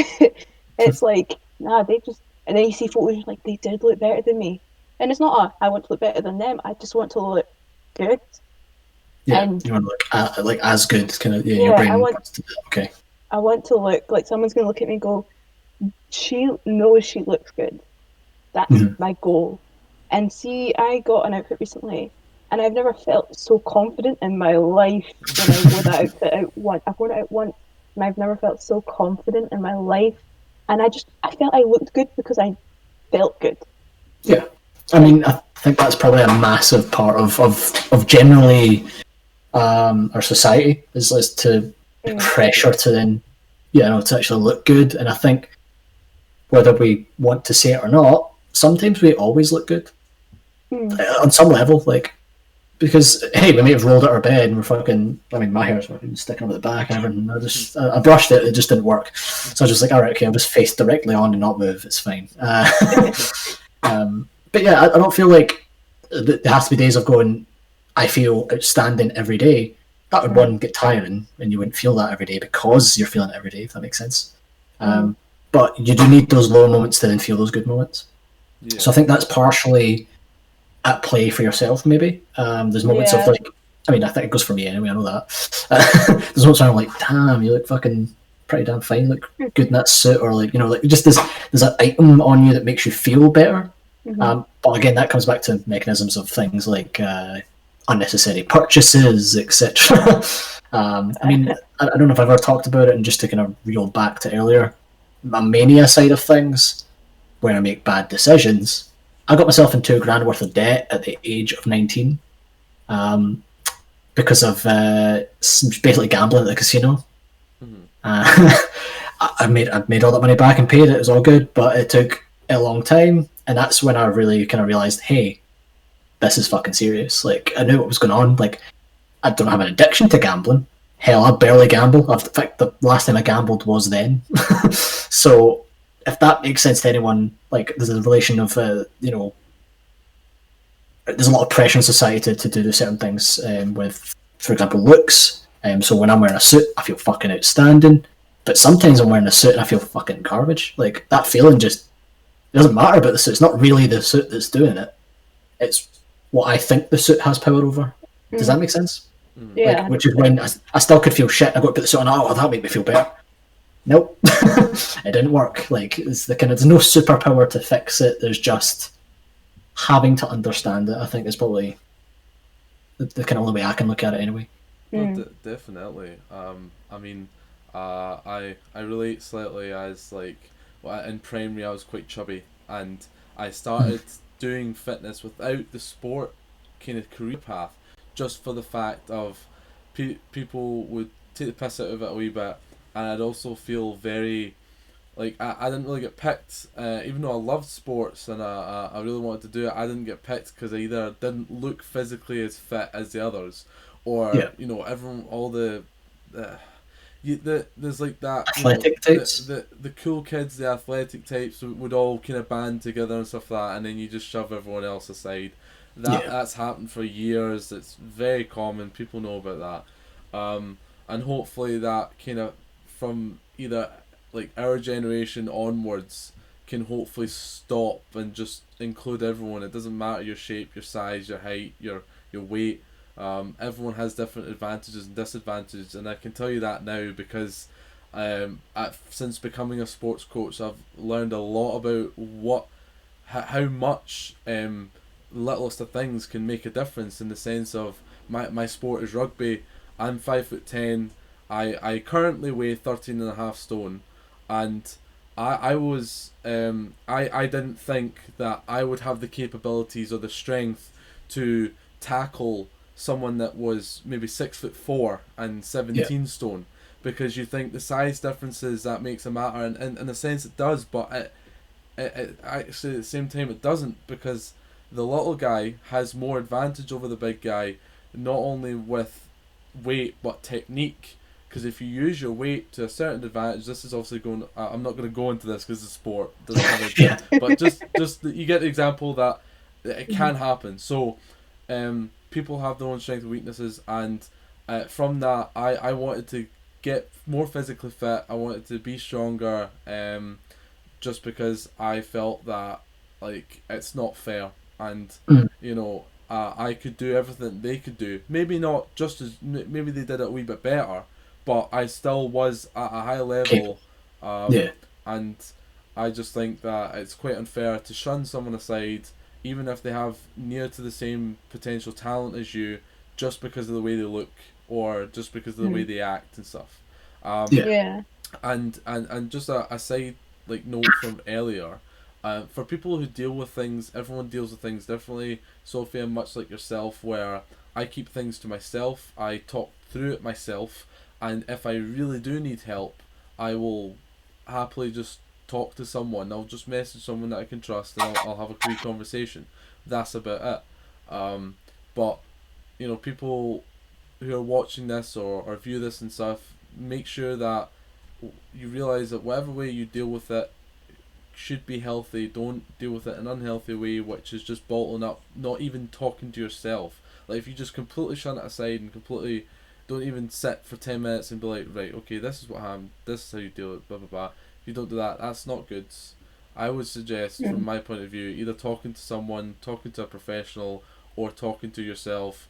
it's like nah, they just and then you see photos you're like they did look better than me, and it's not a I want to look better than them. I just want to look good. Yeah, And- you want to look uh, like as good, kind of. Yeah, Yeah, your brain I want- to. Okay. I want to look like someone's gonna look at me and go, she knows she looks good. That's Mhm. my goal. And see, I got an outfit recently, and I've never felt so confident in my life when I wore that outfit out once. I've worn it out once, and I've never felt so confident in my life. And I just, I felt I looked good because I felt good. Yeah, I mean, I think that's probably a massive part of of, of generally um, our society is is to Mm. pressure to then, you know, to actually look good. And I think whether we want to say it or not, sometimes we always look good Mm. on some level. Like because hey, we may have rolled out our bed and we're fucking. I mean, my hair's fucking sticking up at the back and everything. I just I, brushed it, it just didn't work. So I was just like, all right, okay, I'll just face directly on and not move. It's fine. Uh, um, but yeah, I, I don't feel like there has to be days of going, I feel outstanding every day. That would one get tiring, and you wouldn't feel that every day because you're feeling it every day. If that makes sense. Um, but you do need those low moments to then feel those good moments. Yeah. So I think that's partially at play for yourself. Maybe um, there's moments Yeah. of like, I mean, I think it goes for me anyway. I know that. there's moments where I'm like, damn, you look fucking pretty damn fine. Look good in that suit, or like, you know, like just this there's an item on you that makes you feel better. Mhm. Um, but again, that comes back to mechanisms of things like uh, unnecessary purchases, etc. um, I mean, I, I don't know if I've ever talked about it, and just to kind of reel back to earlier, my mania side of things, where I make bad decisions. I got myself in two grand worth of debt at the age of nineteen, um, because of uh, basically gambling at the casino. Mhm. Uh, I I made I made all that money back and paid it. It was all good, but it took a long time, and that's when I really kind of realized, hey, this is fucking serious. Like I knew what was going on. Like I don't have an addiction to gambling. Hell, I barely gamble. I've, in fact, the last time I gambled was then. so if that makes sense to anyone, like there's a relation of uh, you know, there's a lot of pressure in society to, to do certain things um, with, for example, looks. Um, so when I'm wearing a suit, I feel fucking outstanding. But sometimes I'm wearing a suit and I feel fucking garbage. Like that feeling just it doesn't matter about the suit. It's not really the suit that's doing it. It's what I think the suit has power over. Does that make sense? Yeah. Like, which is when I, I still could feel shit. I got to put the suit on. Oh, that'll make me feel better. Nope, it didn't work. Like it's the kind of there's no superpower to fix it. There's just having to understand it. I think is probably the, the kind of only way I can look at it anyway. No, Mm. de- definitely. Um, I mean, uh, I I relate slightly as like well, in primary I was quite chubby, and I started doing fitness without the sport kind of career path, just for the fact of pe- people would take the piss out of it a wee bit, and I'd also feel very like I, I didn't really get picked, uh, even though I loved sports and I, I, I really wanted to do it. I didn't get picked because I either didn't look physically as fit as the others, or Yeah. you know everyone all the, uh, you, the there's like that you know, Athletic the- The, the cool kids, the athletic types would, would all kind of band together and stuff like that, and then you just shove everyone else aside. That Yeah. that's happened for years. It's very common. People know about that, um, and hopefully that kind of from either like our generation onwards can hopefully stop and just include everyone. It doesn't matter your shape, your size, your height, your your weight. Um, everyone has different advantages and disadvantages, and I can tell you that now because um, i since becoming a sports coach, I've learned a lot about what h- how much um, littlest of things can make a difference in the sense of my, my sport is rugby. I'm five foot ten. I, I currently weigh 13 and a half stone and I, I was um, I, I didn't think that I would have the capabilities or the strength to tackle someone that was maybe six foot four and 17 stone because you think the size differences that makes a matter and, and in a sense it does but it, it, it actually at the same time it doesn't because the little guy has more advantage over the big guy not only with weight but technique because if you use your weight to a certain advantage this is obviously going i'm not going to go into this because it's sport doesn't have a- Yeah. but just just you get the example that it can happen. So um, people have their own strengths and weaknesses and uh, from that I, I wanted to get more physically fit. I wanted to be stronger um, just because i felt that like it's not fair. And Mm. you know uh, i could do everything they could do. Maybe not just as maybe they did it a wee bit better but i still was at a high level um, Yeah. and I just think that it's quite unfair to shun someone aside, even if they have near to the same potential talent as you, just because of the way they look or just because of the way they act and stuff. Um, Yeah. Yeah. and and and just a, a side like note from earlier uh, for people who deal with things everyone deals with things differently sophia much like yourself where i keep things to myself i talk through it myself and if i really do need help i will happily just talk to someone i'll just message someone that i can trust and i'll, I'll have a quick conversation that's about it um, but you know people who are watching this or, or view this and stuff make sure that you realize that whatever way you deal with it should be healthy. Don't deal with it in an unhealthy way, which is just bottling up, not even talking to yourself. Like if you just completely shun it aside and completely don't even sit for ten minutes and be like, right, okay, this is what happened. This is how you deal with it, blah blah blah. If you don't do that, that's not good. I would suggest, Yeah. from my point of view, either talking to someone, talking to a professional, or talking to yourself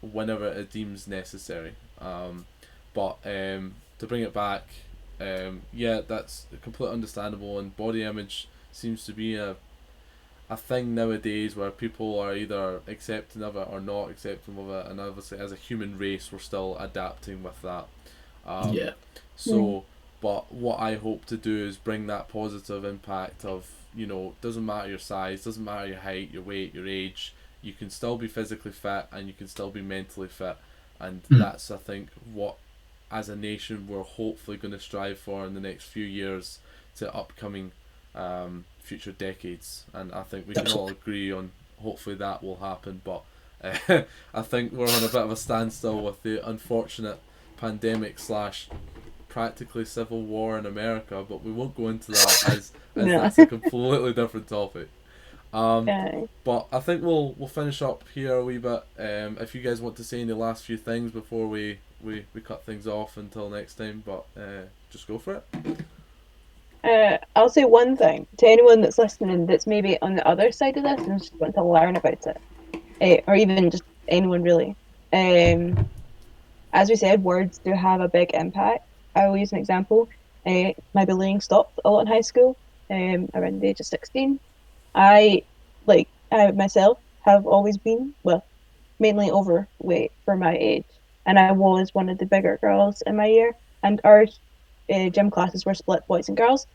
whenever it deems necessary. Um, but um, to bring it back, um, yeah, that's completely understandable, and body image seems to be a a thing nowadays where people are either accepting of it or not accepting of it, and obviously as a human race, we're still adapting with that. Um, yeah. so, but what I hope to do is bring that positive impact of, you know, doesn't matter your size, doesn't matter your height, your weight, your age, you can still be physically fit and you can still be mentally fit. And Mm. that's, I think, what as a nation we're hopefully going to strive for in the next few years to upcoming um, future decades. And I think we can all agree on hopefully that will happen. But uh, I think we're on a bit of a standstill with the unfortunate pandemic slash practically civil war in America, but we won't go into that as, as No. that's a completely different topic. Um, Uh, but I think we'll we'll finish up here a wee bit. Um, if you guys want to say any last few things before we, we, we cut things off until next time, but uh, just go for it. Uh, I'll say one thing to anyone that's listening that's maybe on the other side of this and just want to learn about it, uh, or even just anyone really. Um, as we said, words do have a big impact. I will use an example. Uh, my bullying stopped a lot in high school, um, around the age of 16. I, like, I myself have always been, well, mainly overweight for my age. And I was one of the bigger girls in my year. And our uh, gym classes were split boys and girls.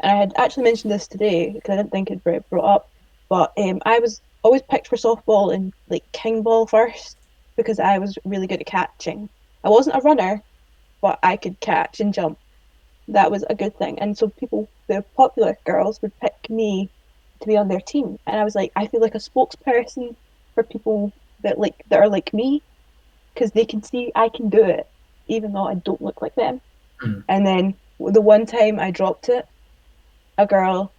And I had actually mentioned this today because I didn't think it'd be brought up. But um, I was always picked for softball and like Kin-Ball first because I was really good at catching. I wasn't a runner, but I could catch and jump. That was a good thing. And so people, the popular girls, would pick me to be on their team. And I was like, I feel like a spokesperson for people that like that are like me, because they can see I can do it, even though I don't look like them. Mm. And then the one time I dropped it, a girl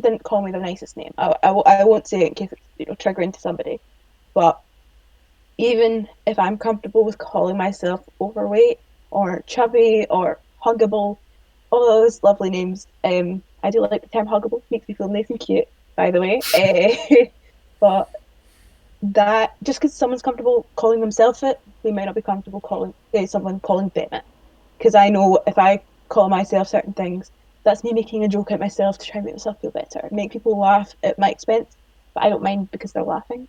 didn't call me the nicest name. I, I, I won't say it in case it's you know triggering to somebody, but even if I'm comfortable with calling myself overweight or chubby or huggable, all those lovely names, um, I do like the term huggable. Makes me feel nice and cute, by the way. Eh, but that just because someone's comfortable calling themselves it, they might not be comfortable calling uh, someone calling them it. Because I know if I call myself certain things, that's me making a joke at myself to try and make myself feel better, make people laugh at my expense. But I don't mind because they're laughing.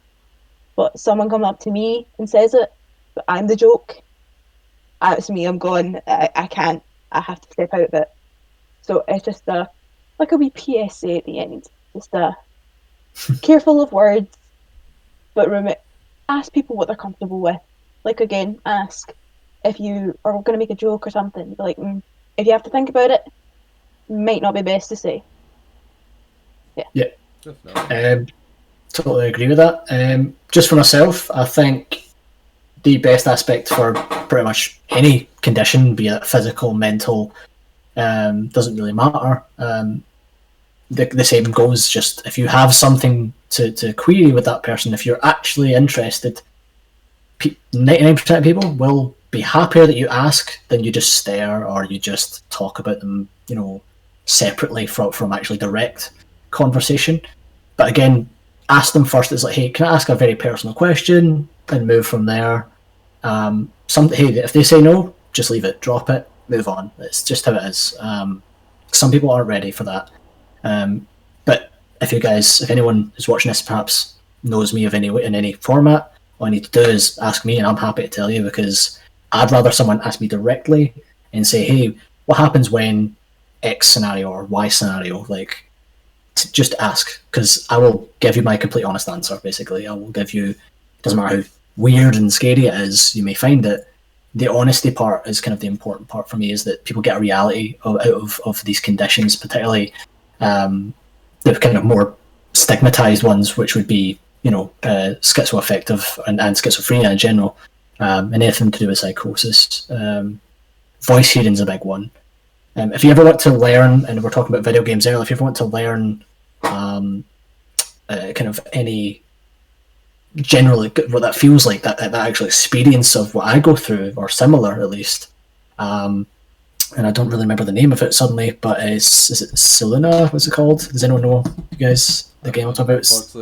But someone coming up to me and says it, but I'm the joke. ah, It's me. I'm gone. I, I can't. I have to step out of it. So it's just a like a wee PSA at the end. Just a careful of words, but remi- ask people what they're comfortable with. Like again, ask if you are going to make a joke or something. Be like, mm, if you have to think about it, might not be best to say. Yeah. Um, totally agree with that. Um, just for myself, I think the best aspect for pretty much any condition, be it physical, mental, um, doesn't really matter. Um, the, the same goes just if you have something to, to query with that person, if you're actually interested, 99% of people will be happier that you ask than you just stare or you just talk about them, you know, separately from, from actually direct conversation. But again, ask them first. It's like, hey, can I ask a very personal question and move from there? Um, some hey, if they say no, just leave it, drop it, move on. It's just how it is. Um, some people aren't ready for that. Um, but if you guys, if anyone is watching this, perhaps knows me of any in any format, all I need to do is ask me, and I'm happy to tell you because I'd rather someone ask me directly and say, hey, what happens when X scenario or Y scenario? Like, just ask because I will give you my complete honest answer. Basically, I will give you. Doesn't matter how weird and scary it is, you may find it. The honesty part is kind of the important part for me. Is that people get a reality of, out of of these conditions, particularly um, the kind of more stigmatized ones, which would be you know uh, schizoaffective and, and schizophrenia in general, um, and anything to do with psychosis. Um, voice hearing's a big one. Um, if you ever want to learn, and we're talking about video games earlier, if you ever want to learn um, uh, kind of any generally what that feels like, that, that actual experience of what I go through, or similar at least. Um, and I don't really remember the name of it suddenly, but it's is it Seluna? What's it called? Does anyone know? You guys, the game I'm talking about? It's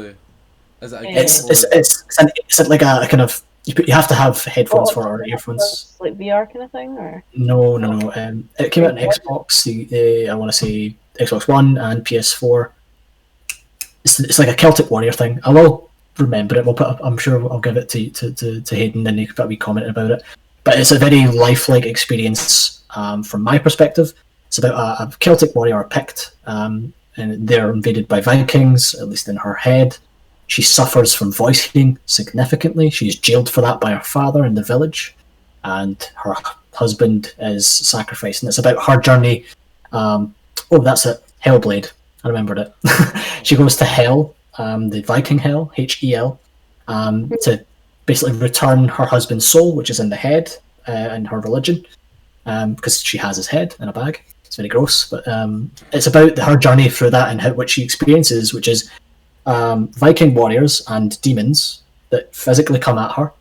is it a game it's it's, it's, it's, an, it's like a, kind of you, put- you have to have headphones for or earphones. Like VR kind of thing, or No, no, no. Um, it came out on Xbox. The, uh, I want to say Xbox One and PS4. It's, it's like a Celtic Warrior thing. I will remember it. We'll put. Up, I'm sure I'll give it to to, to, to Hayden, and he could probably comment about it. But it's a very lifelike experience um, from my perspective. It's about a, a Celtic warrior, Pict, um, and they're invaded by Vikings. At least in her head, she suffers from voice hearing significantly. She's jailed for that by her father in the village and her husband is sacrificed. And it's about her journey. Um, oh, that's it. Hellblade. I remembered it. she goes to Hell, um, the Viking Hell, H E L, um, to basically return her husband's soul, which is in the head uh, in her religion, because she has his head in a bag. It's very gross, but um, it's about her journey through that and how what she experiences, which is um, Viking warriors and demons that physically come at her,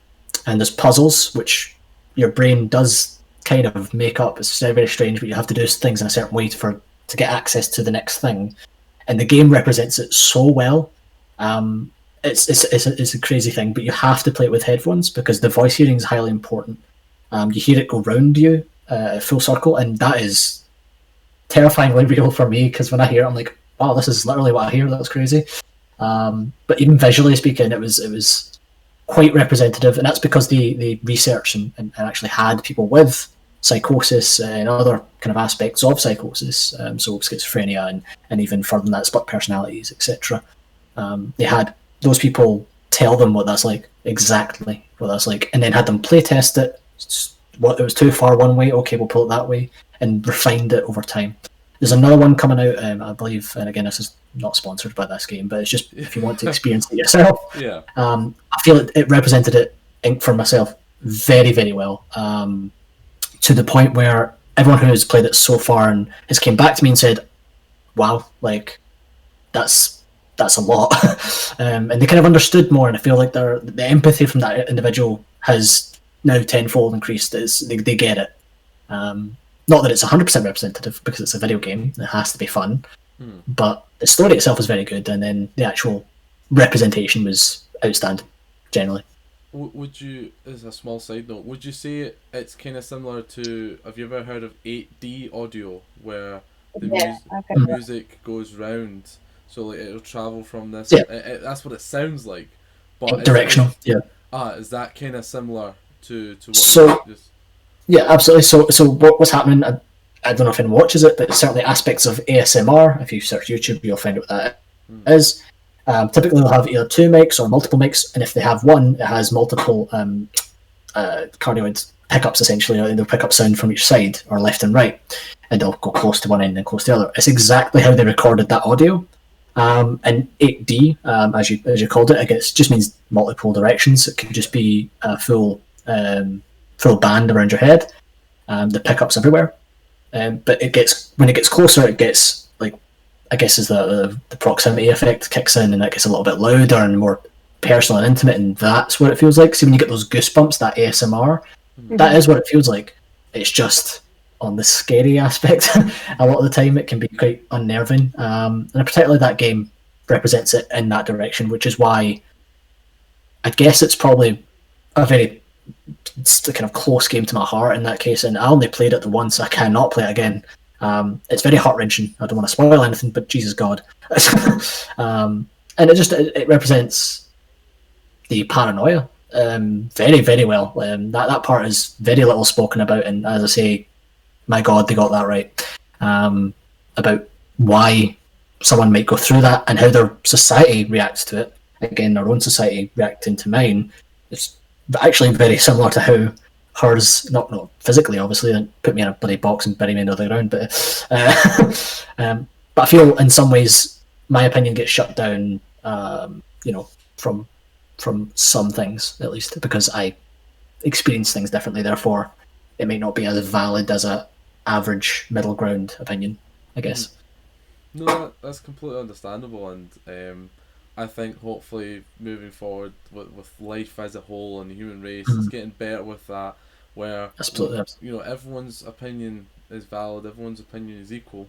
and there's puzzles which your brain does kind of make up. It's very, very strange, but you have to do things in a certain way for to get access to the next thing. And the game represents it so well. Um, it's it's it's a, it's a crazy thing, but you have to play it with headphones because the voice hearing is highly important. Um, you hear it go round you, uh, full circle, and that is terrifyingly real for me because when I hear it, I'm like, wow, this is literally what I hear. That's crazy. Um, but even visually speaking, it was it was quite representative, and that's because they, they researched and, and actually had people with psychosis and other kind of aspects of psychosis, um, so schizophrenia and, and even further than that, split personalities, etc. Um, they had those people tell them what that's like, exactly what that's like, and then had them play test it. What it was too far one way, okay, we'll pull it that way, and refined it over time. There's another one coming out, um, I believe, and again, this is not sponsored by this game, but it's just if you want to experience it yourself yeah. um, I feel it, it represented it for myself very, very well. Um, to the point where everyone who has played it so far and has came back to me and said, "Wow, like that's that's a lot," um, and they kind of understood more. And I feel like their the empathy from that individual has now tenfold increased. It's, they they get it. Um, not that it's hundred percent representative because it's a video game. It has to be fun, Hmm. but the story itself is very good, and then the actual representation was outstanding generally. Would you, as a small side note, would you say it's kind of similar to? Have you ever heard of eight D audio, where the yeah, mus- I've heard that. music goes round, so like it'll travel from this. Yeah. It, it, that's what it sounds like. But Directional, it- yeah. ah, is that kind of similar to to what? So- you just, Yeah, absolutely. So, so what, what's happening? I, I don't know if anyone watches it, but certainly aspects of ASMR. If you search YouTube, you'll find out what that is. Um, typically, they'll have either two mics or multiple mics, and if they have one, it has multiple um, uh, cardioid pickups. Essentially, Uh, they'll pick up sound from each side or left and right, and they'll go close to one end and close to the other. It's exactly how they recorded that audio. Um, and 8D, um, as you as you called it, I guess, just means multiple directions. It could just be a full um, full band around your head. Um, the pickups everywhere, um, but it gets when it gets closer, it gets like I guess is the, the the proximity effect kicks in, and it gets a little bit louder and more personal and intimate, and that's what it feels like. See, when you get those goosebumps, that ASMR, that is what it feels like. It's just on the scary aspect. a lot of the time, it can be quite unnerving, um, and particularly that game represents it in that direction, which is why I guess it's probably a very it's a kind of close game to my heart in that case, and I only played it the once. I cannot play it again. Um, it's very heart wrenching. I don't want to spoil anything, but Jesus God, um, and it just it, it represents the paranoia um, very very well. Um, that that part is very little spoken about, and as I say, my God, they got that right um, about why someone might go through that and how their society reacts to it. Again, their own society reacting to mine. It's actually very similar to how hers, not not physically, obviously, and put me in a bloody box and bury me under the ground, but uh, um, but I feel in some ways my opinion gets shut down, um, you know, from from some things at least because I experience things differently. Therefore, it may not be as valid as a average middle ground opinion, I guess. No, that, that's completely understandable, and um, I think hopefully moving forward with, with life as a whole and the human race, it's Mhm. getting better with that. Where Absolutely. you know everyone's opinion is valid, everyone's opinion is equal,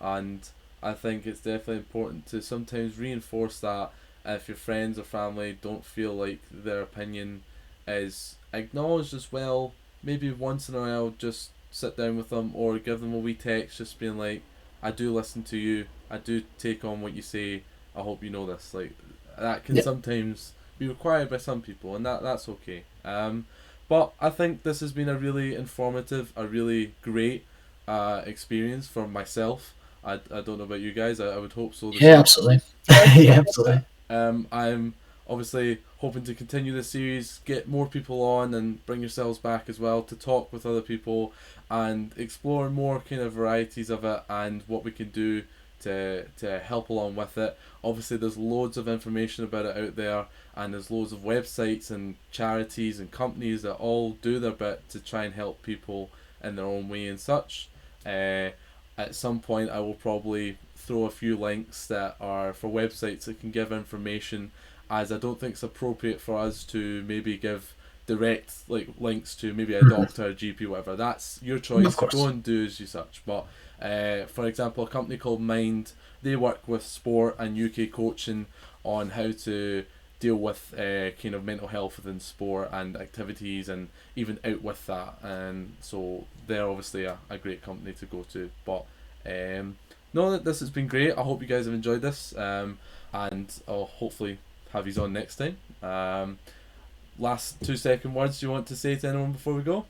and I think it's definitely important to sometimes reinforce that if your friends or family don't feel like their opinion is acknowledged as well, maybe once in a while just sit down with them or give them a wee text just being like, I do listen to you, I do take on what you say, I hope you know this. Like that can Yeah. sometimes be required by some people and that that's okay. Um but I think this has been a really informative, a really great uh, experience for myself. I, I don't know about you guys. I, I would hope so. Yeah, absolutely. yeah, absolutely. um, I'm obviously hoping to continue this series, get more people on, and bring yourselves back as well to talk with other people and explore more kind of varieties of it and what we can do to to help along with it. Obviously, there's loads of information about it out there, and there's loads of websites and charities and companies that all do their bit to try and help people in their own way and such. Uh, at some point, I will probably throw a few links that are for websites that can give information, as I don't think it's appropriate for us to maybe give direct like links to maybe a doctor, a GP, whatever. That's your choice. Go and do as you such. But uh, for example, a company called Mind, they work with sport and UK coaching on how to deal with uh, kind of mental health within sport and activities and even out with that. And so they're obviously a, a great company to go to. But um, no, that this has been great. I hope you guys have enjoyed this. Um, and I'll hopefully have you on next time. Um, last two second words you want to say to anyone before we go?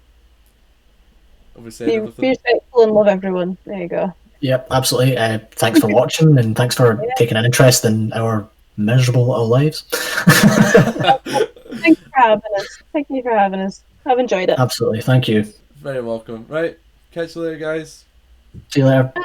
Have we said Be, be respectful and love everyone. There you go. Yep, absolutely. Uh, thanks for watching and thanks for taking an interest in our miserable little lives. Thank you for having us. Thank you for having us. I've enjoyed it. absolutely. Thank you. Very welcome. Right. Catch you later, guys. See you later. Bye.